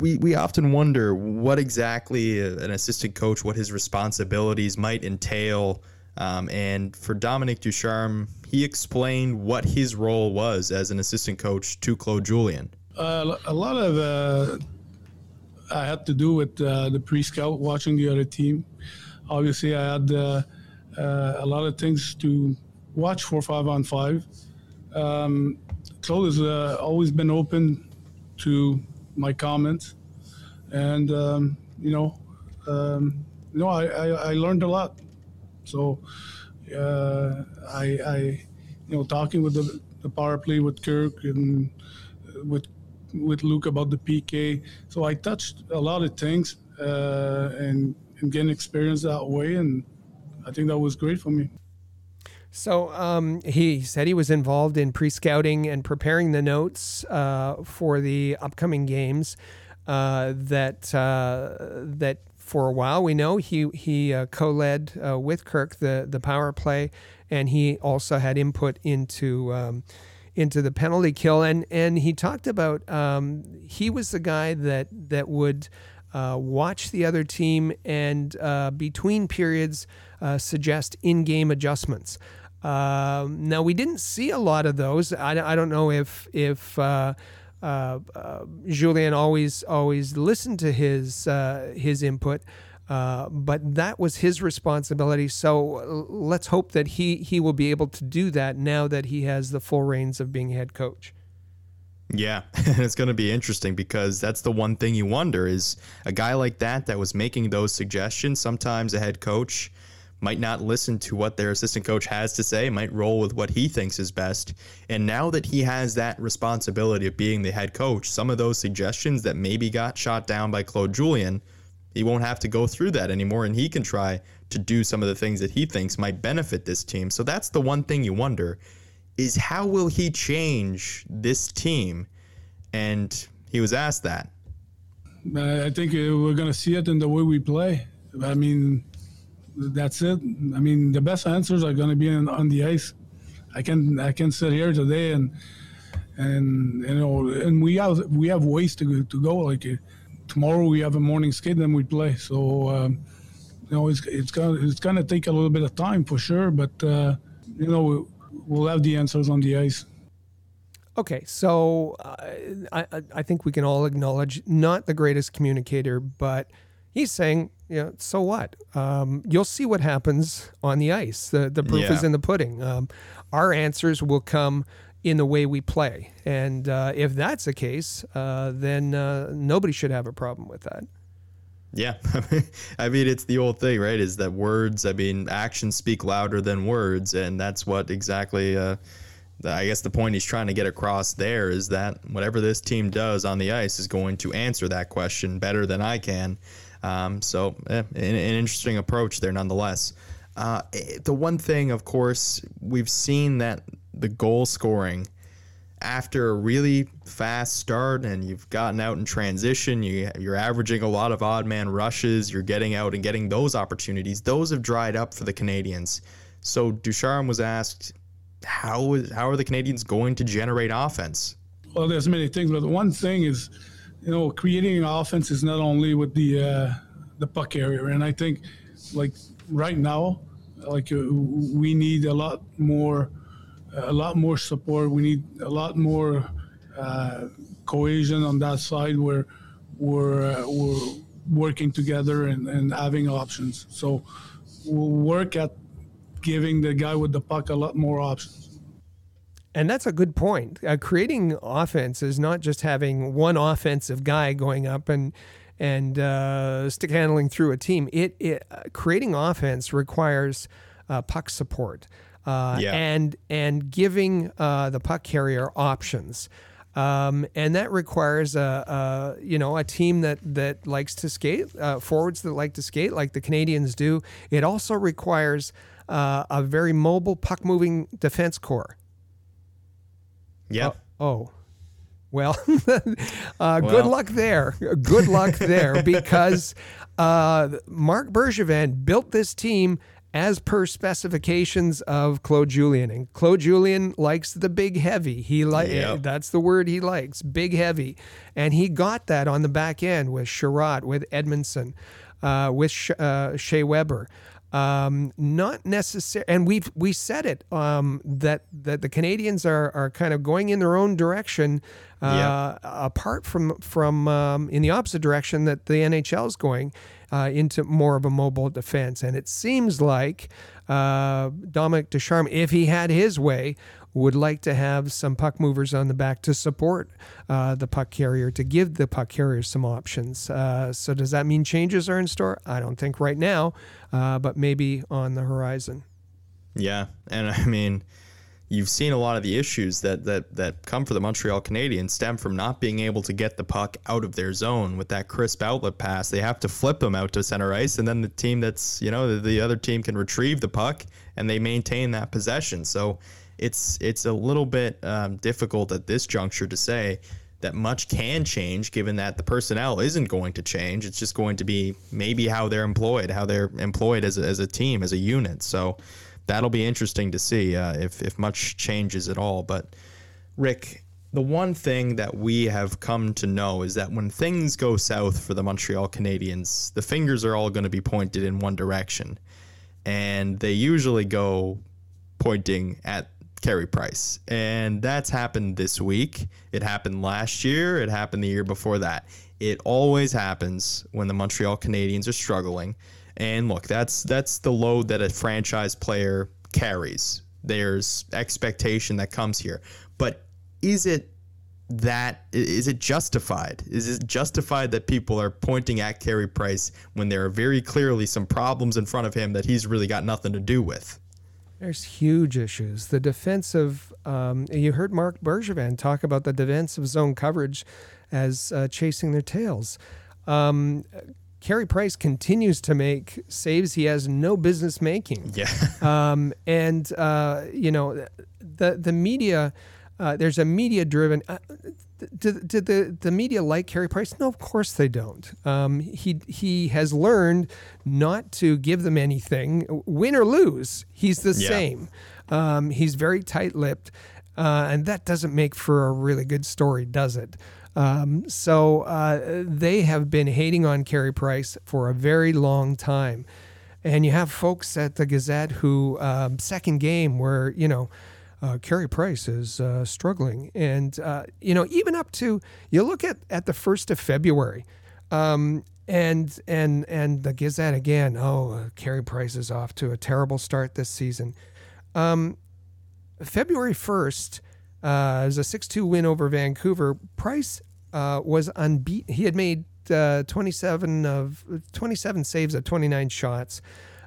we, we often wonder what exactly an assistant coach, what his responsibilities might entail. Um, and for Dominique Ducharme, he explained what his role was as an assistant coach to Claude Julien. Uh, a lot of uh, I had to do with uh, the pre-scout, watching the other team. Obviously, I had uh, uh, a lot of things to watch for five on five. Um, Claude has always been open to my comments, and um, you know, um, you know, I, I, I, learned a lot. So I, I, you know, talking with the, the power play with Kirk and with with Luke about the PK. So I touched a lot of things uh, and and getting experience that way, and I think that was great for me. So um, he said he was involved in pre-scouting and preparing the notes uh, for the upcoming games. Uh, that uh, that for a while we know he he uh, co-led uh, with Kirk the the power play, and he also had input into. Um, into the penalty kill, and and he talked about um, he was the guy that that would uh, watch the other team and between periods suggest in-game adjustments. Um, now we didn't see a lot of those. I, I don't know if if uh, uh, uh, Julien always always listened to his uh, his input, uh, but that was his responsibility. So let's hope that he he will be able to do that now that he has the full reins of being head coach. Yeah, and it's going to be interesting because that's the one thing you wonder is a guy like that that was making those suggestions. Sometimes a head coach might not listen to what their assistant coach has to say, might roll with what he thinks is best. And now that he has that responsibility of being the head coach, some of those suggestions that maybe got shot down by Claude Julien, he won't have to go through that anymore and he can try to do some of the things that he thinks might benefit this team. So that's the one thing you wonder is how will he change this team? And he was asked that. I think uh, we're going to see it in the way we play. I mean, that's it. I mean, the best answers are going to be on, on the ice. I can I can sit here today and and you know and we have we have ways to go, to go. Like uh, tomorrow we have a morning skate, then we play. So um, you know it's it's gonna it's gonna take a little bit of time for sure, but uh, you know we'll have the answers on the ice. Okay, so uh, I I think we can all acknowledge not the greatest communicator, but he's saying, you know, so what? Um, you'll see what happens on the ice. The the proof Yeah. is in the pudding. Um, our answers will come in the way we play, and uh, if that's the case, uh, then uh, nobody should have a problem with that. Yeah, I mean it's the old thing, right? Is that words? I mean, actions speak louder than words, and that's what exactly. Uh, I guess the point he's trying to get across there is that whatever this team does on the ice is going to answer that question better than I can. Um, so, eh, an, an interesting approach there, nonetheless. Uh, eh, the one thing, of course, we've seen that the goal scoring after a really fast start and you've gotten out in transition, you, you're averaging a lot of odd man rushes, you're getting out and getting those opportunities. Those have dried up for the Canadiens. So Ducharme was asked, how is how are the Canadiens going to generate offense? Well, there's many things, but one thing is, you know, creating an offense is not only with the uh, the puck area, and I think, like right now, like uh, we need a lot more, a lot more support. We need a lot more uh, cohesion on that side where we're uh, we're working together and, and having options. So we'll work at giving the guy with the puck a lot more options. And that's a good point. Uh, creating offense is not just having one offensive guy going up and and uh, stick handling through a team. It, it uh, creating offense requires uh, puck support uh, Yeah. and and giving uh, the puck carrier options. Um, and that requires a, a you know a team that that likes to skate, uh, forwards that like to skate, like the Canadiens do. It also requires uh, a very mobile puck moving defense core. Yep. Oh, well, uh, good luck there. Good luck there because uh, Marc Bergevin built this team as per specifications of Claude Julien, and Claude Julien likes the big heavy. He like Yep. that's the word he likes, big heavy, and he got that on the back end with Chiarot, with Edmundson, uh, with Sh- uh, Shea Weber. Um, not necessary, and we've we said it um, that that the Canadiens are are kind of going in their own direction, uh, apart from from um, in the opposite direction that the NHL is going uh, into more of a mobile defense, and it seems like uh, Dominique Ducharme, if he had his way, would like to have some puck movers on the back to support uh, the puck carrier, to give the puck carrier some options. Uh, so, does that mean changes are in store? I don't think right now, uh, but maybe on the horizon. Yeah, and I mean, you've seen a lot of the issues that that that come for the Montreal Canadiens stem from not being able to get the puck out of their zone with that crisp outlet pass. They have to flip them out to center ice, and then the team that's you know the, the other team can retrieve the puck and they maintain that possession. So it's it's a little bit um, difficult at this juncture to say that much can change given that the personnel isn't going to change. It's just going to be maybe how they're employed, how they're employed as a, as a team, as a unit. So that'll be interesting to see uh, if, if much changes at all. But Rick, the one thing that we have come to know is that when things go south for the Montreal Canadiens, the fingers are all going to be pointed in one direction. And they usually go pointing at Carey Price. And that's happened this week. It happened last year. It happened the year before that. It always happens when the Montreal Canadiens are struggling. And look, that's that's the load that a franchise player carries. There's expectation that comes here. But is it that is it justified? Is it justified that people are pointing at Carey Price when there are very clearly some problems in front of him that he's really got nothing to do with? There's huge issues. The defensive, um, you heard Marc Bergevin talk about the defensive zone coverage as uh, chasing their tails. Um, Carey Price continues to make saves he has no business making. Yeah. um, and uh, you know, the the media. Uh, there's a media driven. Uh, did, did the the media like Carey Price? No, of course they don't. Um, he he has learned not to give them anything, win or lose. He's the Yeah. same. Um, he's very tight lipped, uh, and that doesn't make for a really good story, does it? Um, so uh, they have been hating on Carey Price for a very long time. And you have folks at the Gazette who, um, second game, where, you know, uh, Carey Price is uh, struggling. And, uh, you know, even up to, you look at, at the 1st of February, um, and and and the Gazette again. Oh, uh, Carey Price is off to a terrible start this season. Um, February first, uh, it was a six-two win over Vancouver. Price uh, was unbeaten. He had made uh, twenty-seven of twenty-seven saves at twenty-nine shots.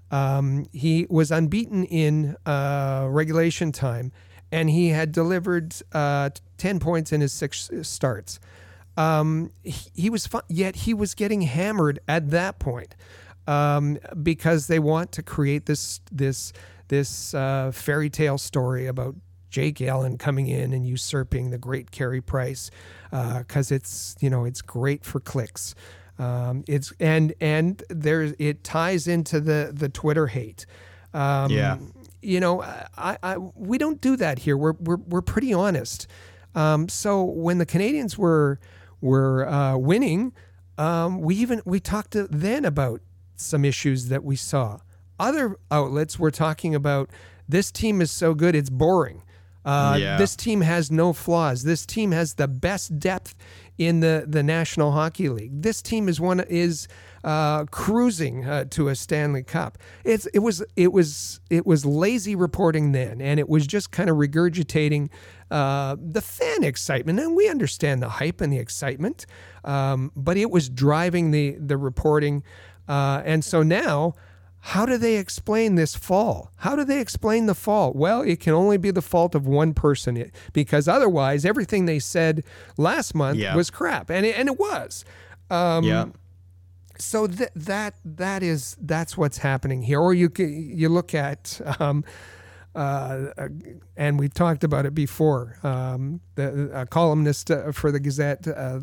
Um, he was unbeaten in uh, regulation time, and he had delivered uh, ten points in his six starts. Um, he, he was fun, yet he was getting hammered at that point um, because they want to create this this this uh, fairy tale story about Jake Allen coming in and usurping the great Carey Price because it's you know it's great for clicks. Um, it's and and there it ties into the the Twitter hate. Um, Yeah. you know, I, I we don't do that here. We're we're we're pretty honest. Um, so when the Canadiens were were uh, winning, um, we even we talked to then about some issues that we saw. Other outlets were talking about this team is so good it's boring. Uh, Yeah. This team has no flaws. This team has the best depth in the, the National Hockey League. This team is one is uh, cruising uh, to a Stanley Cup. It's it was it was it was lazy reporting then, and it was just kind of regurgitating uh, the fan excitement. And we understand the hype and the excitement, um, but it was driving the the reporting. Uh, and so now how do they explain this fall? How do they explain the fall? Well, it can only be the fault of one person because otherwise, everything they said last month Yeah. was crap, and it, and it was. Um, yeah. So th- that that is that's what's happening here. Or you you look at. Um, uh, uh, and we've talked about it before. Um, the a columnist uh, for the Gazette uh,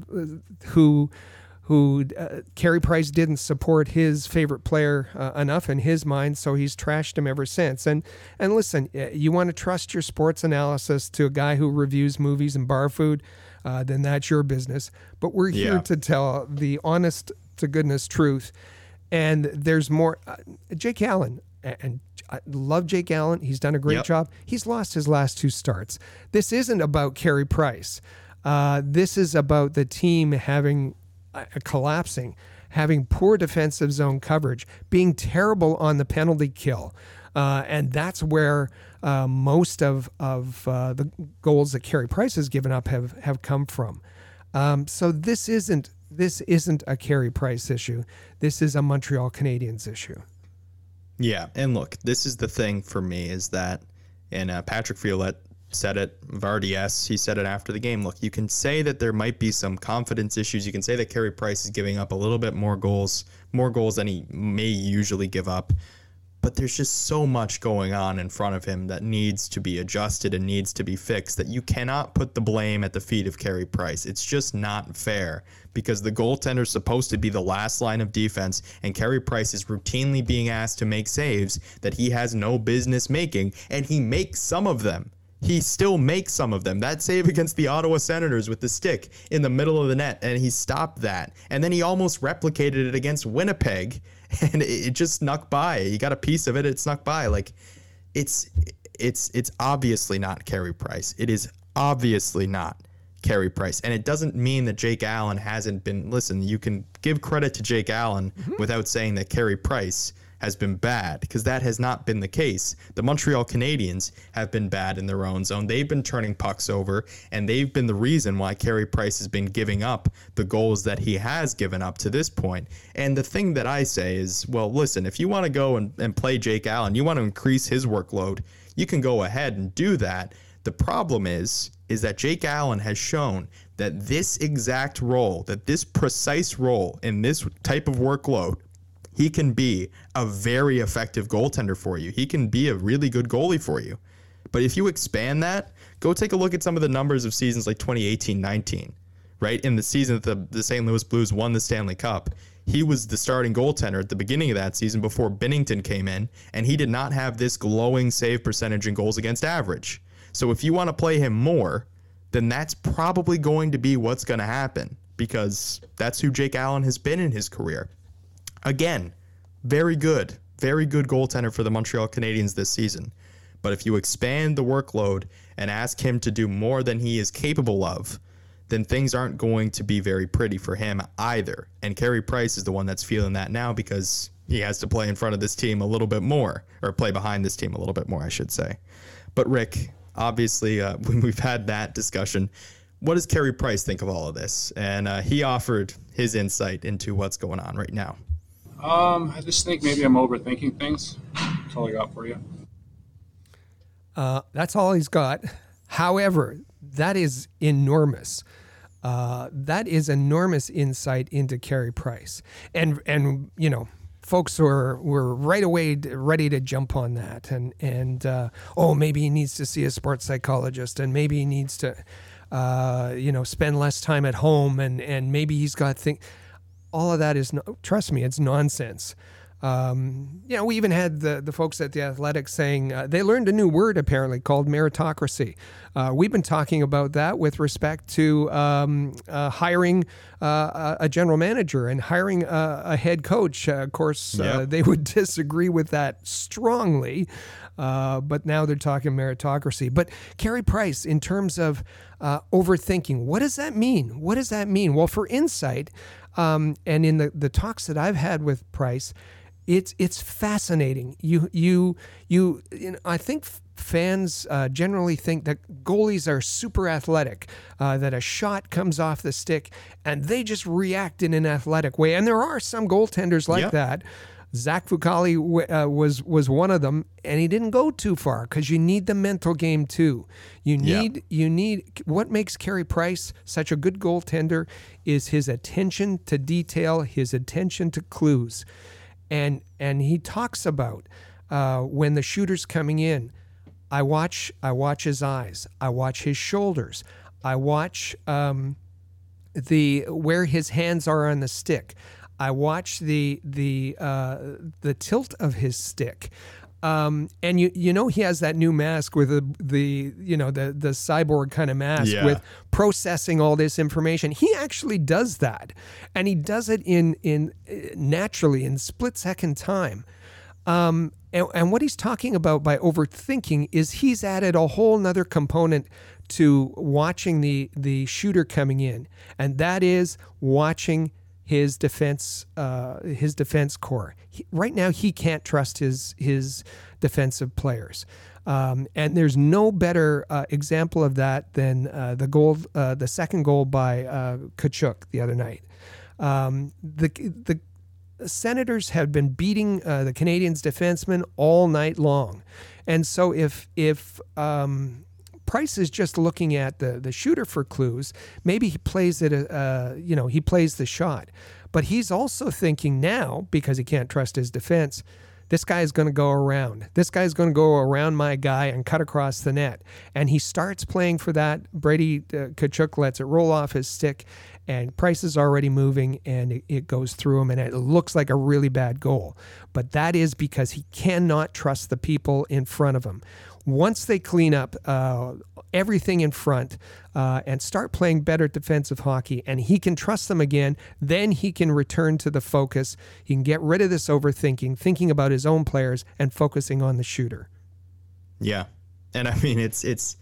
who who uh, Carey Price didn't support his favorite player uh, enough in his mind, so he's trashed him ever since. And and listen, you want to trust your sports analysis to a guy who reviews movies and bar food, uh, then that's your business. But we're here Yeah. to tell the honest to goodness truth. And there's more. Uh, Jake Allen, and I love Jake Allen. He's done a great Yep. job. He's lost his last two starts. This isn't about Carey Price. Uh, this is about the team having collapsing, having poor defensive zone coverage, being terrible on the penalty kill. Uh, and that's where uh, most of, of uh, the goals that Carey Price has given up have, have come from. Um, so this isn't this isn't a Carey Price issue. This is a Montreal Canadiens issue. Yeah, and look, this is the thing for me is that, and uh, Patrick Violette said it, Vardy he said it after the game. Look, you can say that there might be some confidence issues. You can say that Carey Price is giving up a little bit more goals, more goals than he may usually give up. But there's just so much going on in front of him that needs to be adjusted and needs to be fixed that you cannot put the blame at the feet of Carey Price. It's just not fair because the goaltender's supposed to be the last line of defense, and Carey Price is routinely being asked to make saves that he has no business making, and he makes some of them. He still makes some of them. That save against the Ottawa Senators with the stick in the middle of the net, and he stopped that. And then he almost replicated it against Winnipeg, and it, just snuck by. He got a piece of it, it snuck by. Like it's it's it's obviously not Carey Price. It is obviously not Carey Price. And it doesn't mean that Jake Allen hasn't been listen, you can give credit to Jake Allen mm-hmm. without saying that Carey Price has been bad because that has not been the case. The Montreal Canadiens have been bad in their own zone. They've been turning pucks over, and they've been the reason why Carey Price has been giving up the goals that he has given up to this point. And the thing that I say is, well, listen, if you want to go and, and play Jake Allen, you want to increase his workload, you can go ahead and do that. The problem is, is that Jake Allen has shown that this exact role, that this precise role in this type of workload he can be a very effective goaltender for you. He can be a really good goalie for you. But if you expand that, go take a look at some of the numbers of seasons like 2018 19, right? In the season that the, the St. Louis Blues won the Stanley Cup, he was the starting goaltender at the beginning of that season before Binnington came in, and he did not have this glowing save percentage and goals against average. So if you want to play him more, then that's probably going to be what's going to happen because that's who Jake Allen has been in his career. Again, very good, very good goaltender for the Montreal Canadiens this season. But if you expand the workload and ask him to do more than he is capable of, then things aren't going to be very pretty for him either. And Carey Price is the one that's feeling that now because he has to play in front of this team a little bit more, or play behind this team a little bit more, I should say. But Rick, obviously, uh, when we've had that discussion, what does Carey Price think of all of this? And uh, he offered his insight into what's going on right now. Um, I just think maybe I'm overthinking things. That's all I got for you. Uh, that's all he's got. However, that is enormous. Uh, that is enormous insight into Carey Price, and and you know, folks were were right away ready to jump on that, and and uh, oh, maybe he needs to see a sports psychologist, and maybe he needs to, uh, you know, spend less time at home, and and maybe he's got things all of that is, no, trust me, it's nonsense. Um, you know, we even had the, the folks at the Athletics saying uh, they learned a new word apparently called meritocracy. Uh, we've been talking about that with respect to um, uh, hiring uh, a general manager and hiring a, a head coach. Uh, of course, uh, they would disagree with that strongly, but now they're talking meritocracy. But Carey Price, in terms of overthinking, what does that mean? What does that mean? Well, for insight, um, and in the, the talks that I've had with Price, it's it's fascinating. You you you, you know, I think fans uh, generally think that goalies are super athletic, uh, that a shot comes off the stick and they just react in an athletic way. And there are some goaltenders like yep. that. Zach Fucale uh, was was one of them, and he didn't go too far because you need the mental game too. You need yep. you need what makes Carey Price such a good goaltender is his attention to detail, his attention to clues, and and he talks about uh, when the shooter's coming in. I watch I watch his eyes. I watch his shoulders. I watch um, the where his hands are on the stick. I watch the the uh, the tilt of his stick. Um, and you you know he has that new mask with the the you know the the cyborg kind of mask yeah. with processing all this information. He actually does that, and he does it in in uh, naturally in split second time. Um, and, and what he's talking about by overthinking is he's added a whole nother component to watching the the shooter coming in, and that is watching his defense uh, his defense corps. He, right now, he can't trust his his defensive players. Um, and there's no better uh, example of that than uh, the goal, uh, the second goal by uh, Tkachuk the other night. Um, the the Senators have been beating uh, the Canadiens defensemen all night long, and so if if um, Price is just looking at the the shooter for clues. Maybe he plays it, uh, you know, he plays the shot, but he's also thinking now because he can't trust his defense. This guy is going to go around. This guy is going to go around my guy and cut across the net. And he starts playing for that. Brady uh, Tkachuk lets it roll off his stick, and Price is already moving, and it, it goes through him, and it looks like a really bad goal. But that is because he cannot trust the people in front of him once they clean up uh, everything in front uh, and start playing better defensive hockey, and he can trust them again, then he can return to the focus. He can get rid of this overthinking, thinking about his own players, and focusing on the shooter. Yeah, and I mean it's it's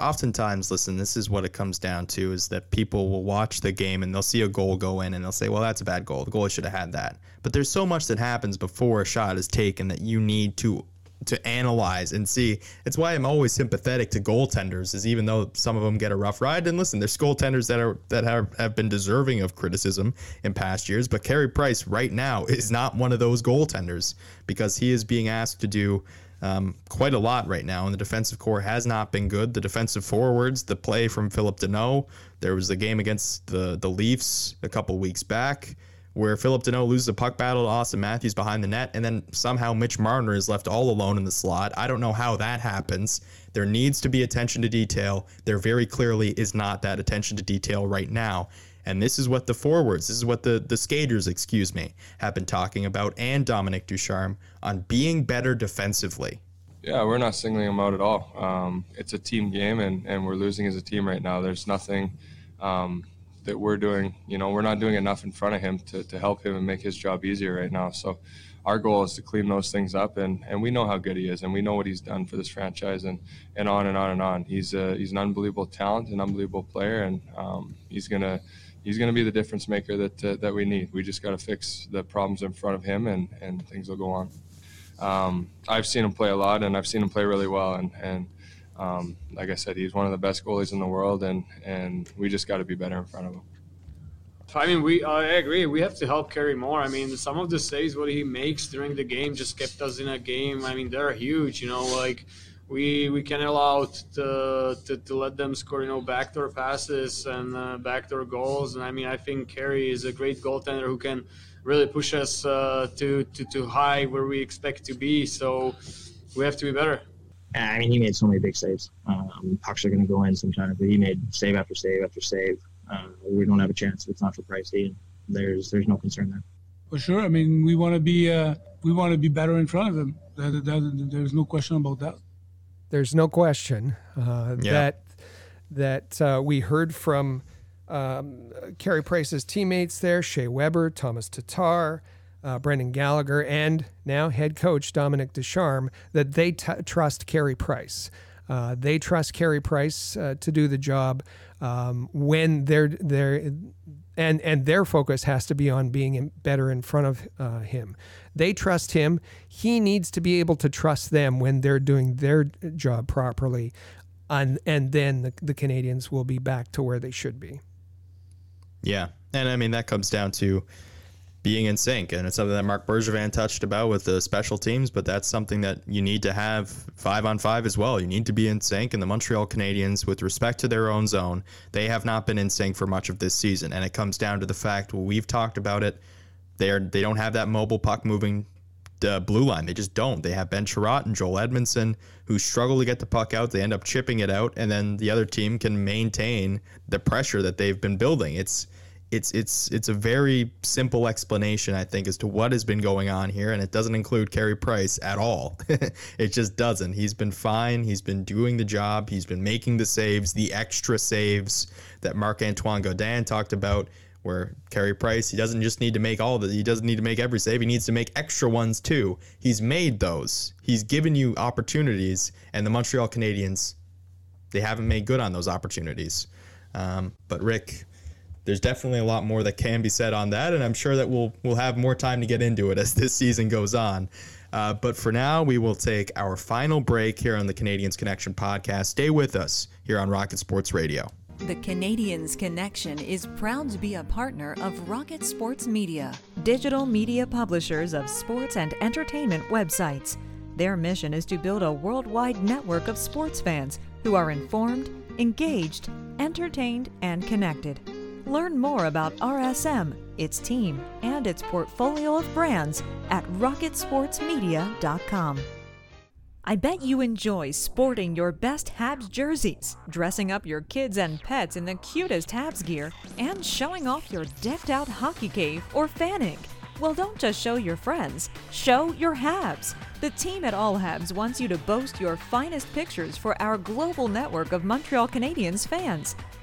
oftentimes, listen, this is what it comes down to is that people will watch the game and they'll see a goal go in and they'll say, well, that's a bad goal. The goalie should have had that. But there's so much that happens before a shot is taken that you need to to analyze and see. It's why I'm always sympathetic to goaltenders, is even though some of them get a rough ride. And listen, there's goaltenders that are that have, have been deserving of criticism in past years, but Carey Price right now is not one of those goaltenders because he is being asked to do um, quite a lot right now, and the defensive corps has not been good. The defensive forwards, the play from Phillip Danault, there was a game against the the Leafs a couple weeks back where Phillip Danault loses a puck battle to Auston Matthews behind the net, and then somehow Mitch Marner is left all alone in the slot. I don't know how that happens. There needs to be attention to detail. There very clearly is not that attention to detail right now. And this is what the forwards, this is what the, the skaters, excuse me, have been talking about, and Dominique Ducharme on being better defensively. Yeah, we're not singling them out at all. Um, it's a team game, and, and we're losing as a team right now. There's nothing um, that we're doing. You know, we're not doing enough in front of him to, to help him and make his job easier right now. So our goal is to clean those things up, and, and we know how good he is, and we know what he's done for this franchise, and, and on and on and on. He's a, he's an unbelievable talent, an unbelievable player, and um, he's gonna he's gonna be the difference maker that uh, that we need. We just got to fix the problems in front of him, and, and things will go on. Um, I've seen him play a lot, and I've seen him play really well, and and um, like I said, he's one of the best goalies in the world, and and we just got to be better in front of him. I mean, we I agree. We have to help Carey more. I mean, some of the saves what he makes during the game just kept us in a game. I mean, they're huge. You know, like we we can allow to, to, to let them score. You know, backdoor passes and uh, backdoor goals. And I mean, I think Carey is a great goaltender who can really push us uh, to, to to high where we expect to be. So we have to be better. I mean, he made so many big saves. Um, pucks are going to go in sometimes, but he made save after save after save. Uh, we don't have a chance if it's not for Pricey. There's there's no concern there. For sure. I mean, we want to be uh, we want to be better in front of him. That, that, there's no question about that. There's no question uh, yeah. that that uh, we heard from um, Carey Price's teammates there, Shea Weber, Thomas Tatar uh, Brendan Gallagher, and now head coach Dominique Ducharme that they t- trust Carey Price. Uh, they trust Carey Price uh, to do the job um, when they're they're and and their focus has to be on being better in front of uh, him. They trust him. He needs to be able to trust them when they're doing their job properly, and and then the, the Canadiens will be back to where they should be. Yeah, and I mean that comes down to being in sync. And it's something that Marc Bergevin touched about with the special teams, but that's something that you need to have five on five as well. You need to be in sync. And the Montreal Canadiens, with respect to their own zone, they have not been in sync for much of this season. And it comes down to the fact, well, we've talked about it. They are they don't have that mobile puck moving uh, blue line. They just don't. They have Ben Chiarot and Joel Edmundson who struggle to get the puck out. They end up chipping it out, and then the other team can maintain the pressure that they've been building. It's it's it's it's a very simple explanation I think as to what has been going on here and it doesn't include Carey Price at all. it just doesn't. He's been fine. He's been doing the job. He's been making the saves, the extra saves that Marc-Antoine Godin talked about where Carey Price, he doesn't just need to make all it. He doesn't need to make every save. He needs to make extra ones too. He's made those. He's given you opportunities and the Montreal Canadiens they haven't made good on those opportunities. Um, but Rick, there's definitely a lot more that can be said on that, and I'm sure that we'll we'll have more time to get into it as this season goes on. Uh, but for now, we will take our final break here on the Canadiens Connection podcast. Stay with us here on Rocket Sports Radio. The Canadiens Connection is proud to be a partner of Rocket Sports Media, digital media publishers of sports and entertainment websites. Their mission is to build a worldwide network of sports fans who are informed, engaged, entertained, and connected. Learn more about RSM, its team, and its portfolio of brands at rocketsportsmedia.com. I bet you enjoy sporting your best Habs jerseys, dressing up your kids and pets in the cutest Habs gear, and showing off your decked out hockey cave or fanning. Well, don't just show your friends, show your Habs. The team at All Habs wants you to boast your finest pictures for our global network of Montreal Canadiens fans.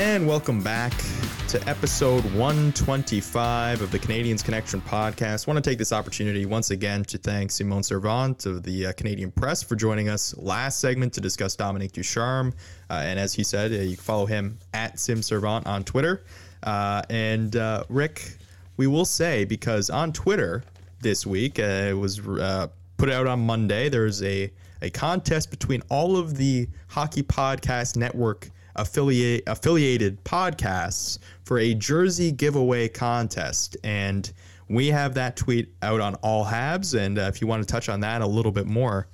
And welcome back to episode 125 of the Canadiens Connection podcast. I want to take this opportunity once again to thank Simon Servant of the uh, Canadian Press for joining us last segment to discuss Dominique Ducharme. Uh, and as he said, uh, you can follow him at Sim Servant on Twitter. Uh, and uh, Rick, we will say, because on Twitter this week, uh, it was put out on Monday, there's a, a contest between all of the Hockey Podcast Network affiliate affiliated podcasts for a jersey giveaway contest. And we have that tweet out on all habs. And uh, if you want to touch on that a little bit more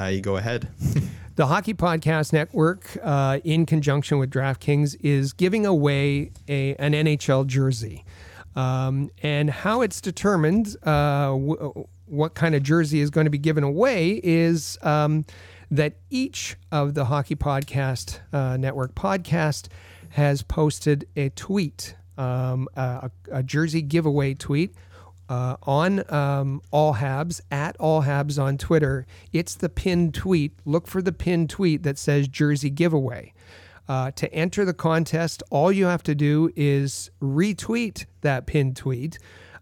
uh, you go ahead. The hockey podcast network uh, in conjunction with draftkings is giving away a, an nhl jersey. Um, and how it's determined uh, w- what kind of jersey is going to be given away is um, that each of the Hockey Podcast uh, Network podcast has posted a tweet, um, a, a, jersey giveaway tweet. Uh, on um, All Habs, at All Habs on Twitter. It's the pinned tweet. Look for the pinned tweet that says jersey giveaway. Uh, to enter the contest, all you have to do is retweet that pinned tweet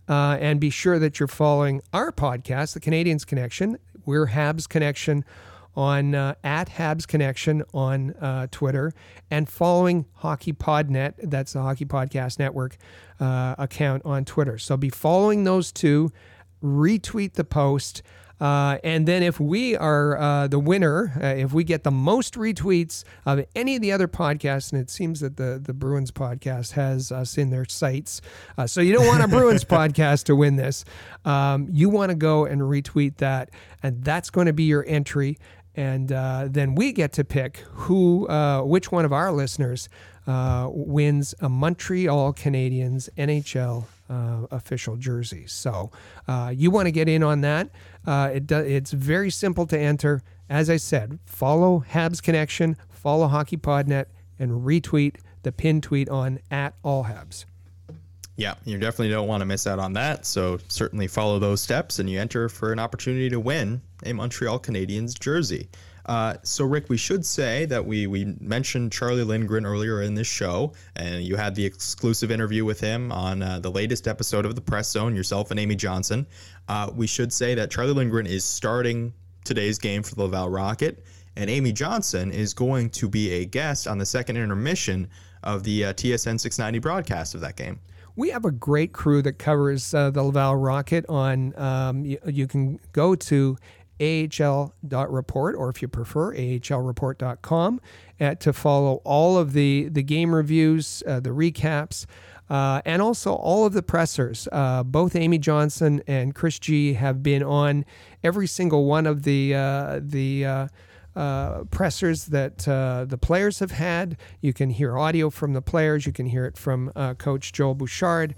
uh, and be sure that you're following our podcast, The Canadiens Connection. We're Habs Connection on uh, at Habs Connection on uh, Twitter and following Hockey Podnet. That's the Hockey Podcast Network uh, account on Twitter. So be following those two. Retweet the post. Uh, and then if we are uh, the winner, uh, if we get the most retweets of any of the other podcasts, and it seems that the, the Bruins podcast has us in their sights, uh, so you don't want a Bruins podcast to win this. Um, you want to go and retweet that, and that's going to be your entry and uh, then we get to pick who, uh, which one of our listeners uh, wins a Montreal Canadiens NHL uh, official jersey. So uh, you want to get in on that? Uh, it do, it's very simple to enter. As I said, follow Habs Connection, follow Hockey Podnet, and retweet the pin tweet on at All Habs. Yeah, you definitely don't want to miss out on that. So certainly follow those steps and you enter for an opportunity to win a Montreal Canadiens jersey. Uh, so, Rick, we should say that we, we mentioned Charlie Lindgren earlier in this show, and you had the exclusive interview with him on uh, the latest episode of the Press Zone, yourself and Amy Johnson. Uh, we should say that Charlie Lindgren is starting today's game for the Laval Rocket, and Amy Johnson is going to be a guest on the second intermission of the uh, TSN 690 broadcast of that game. We have a great crew that covers uh, the Laval Rocket on. Um, you, you, can go to ahl.report or if you prefer ahlreport.com uh, to follow all of the the game reviews uh, the recaps uh, and also all of the pressers uh, both amy johnson and chris g have been on every single one of the uh, the uh, uh, pressers that uh, the players have had. You can hear audio from the players. You can hear it from uh, Coach Joel Bouchard.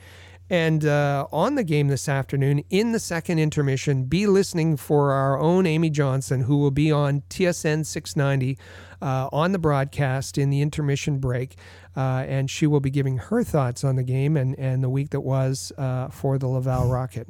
And uh, on the game this afternoon, in the second intermission, be listening for our own Amy Johnson, who will be on TSN 690 uh, on the broadcast in the intermission break. and she will be giving her thoughts on the game and, and the week that was for the Laval Rocket.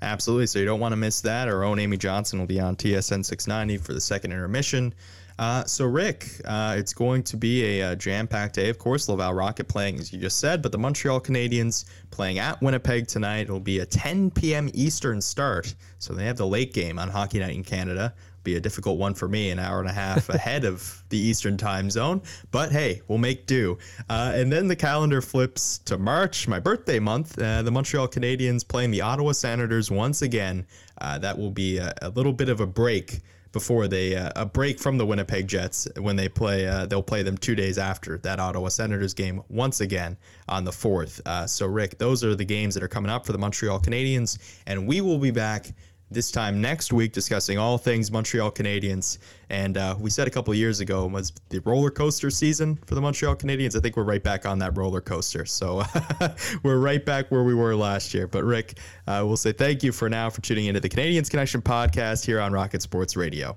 Absolutely. So you don't want to miss that. Our own Amy Johnson will be on TSN 690 for the second intermission. Uh, so, Rick, uh, it's going to be a, a jam packed day. Of course, Laval Rocket playing, as you just said, but the Montreal Canadiens playing at Winnipeg tonight. It'll be a 10 p.m. Eastern start. So, they have the late game on Hockey Night in Canada. Be a difficult one for me, an hour and a half ahead of the Eastern time zone. But hey, we'll make do. Uh, and then the calendar flips to March, my birthday month. Uh, the Montreal Canadiens playing the Ottawa Senators once again. Uh, that will be a, a little bit of a break before they uh, a break from the Winnipeg Jets when they play. Uh, they'll play them two days after that Ottawa Senators game once again on the fourth. Uh, so Rick, those are the games that are coming up for the Montreal Canadiens, and we will be back this time next week discussing all things Montreal Canadiens. And uh, we said a couple years ago was the roller coaster season for the Montreal Canadiens. I think we're right back on that roller coaster. So we're right back where we were last year. But Rick, uh, we'll say thank you for now for tuning into the Canadiens Connection podcast here on Rocket Sports Radio.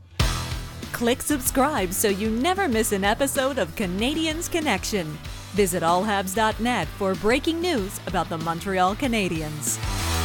Click subscribe so you never miss an episode of Canadiens Connection. Visit allhabs.net for breaking news about the Montreal Canadiens.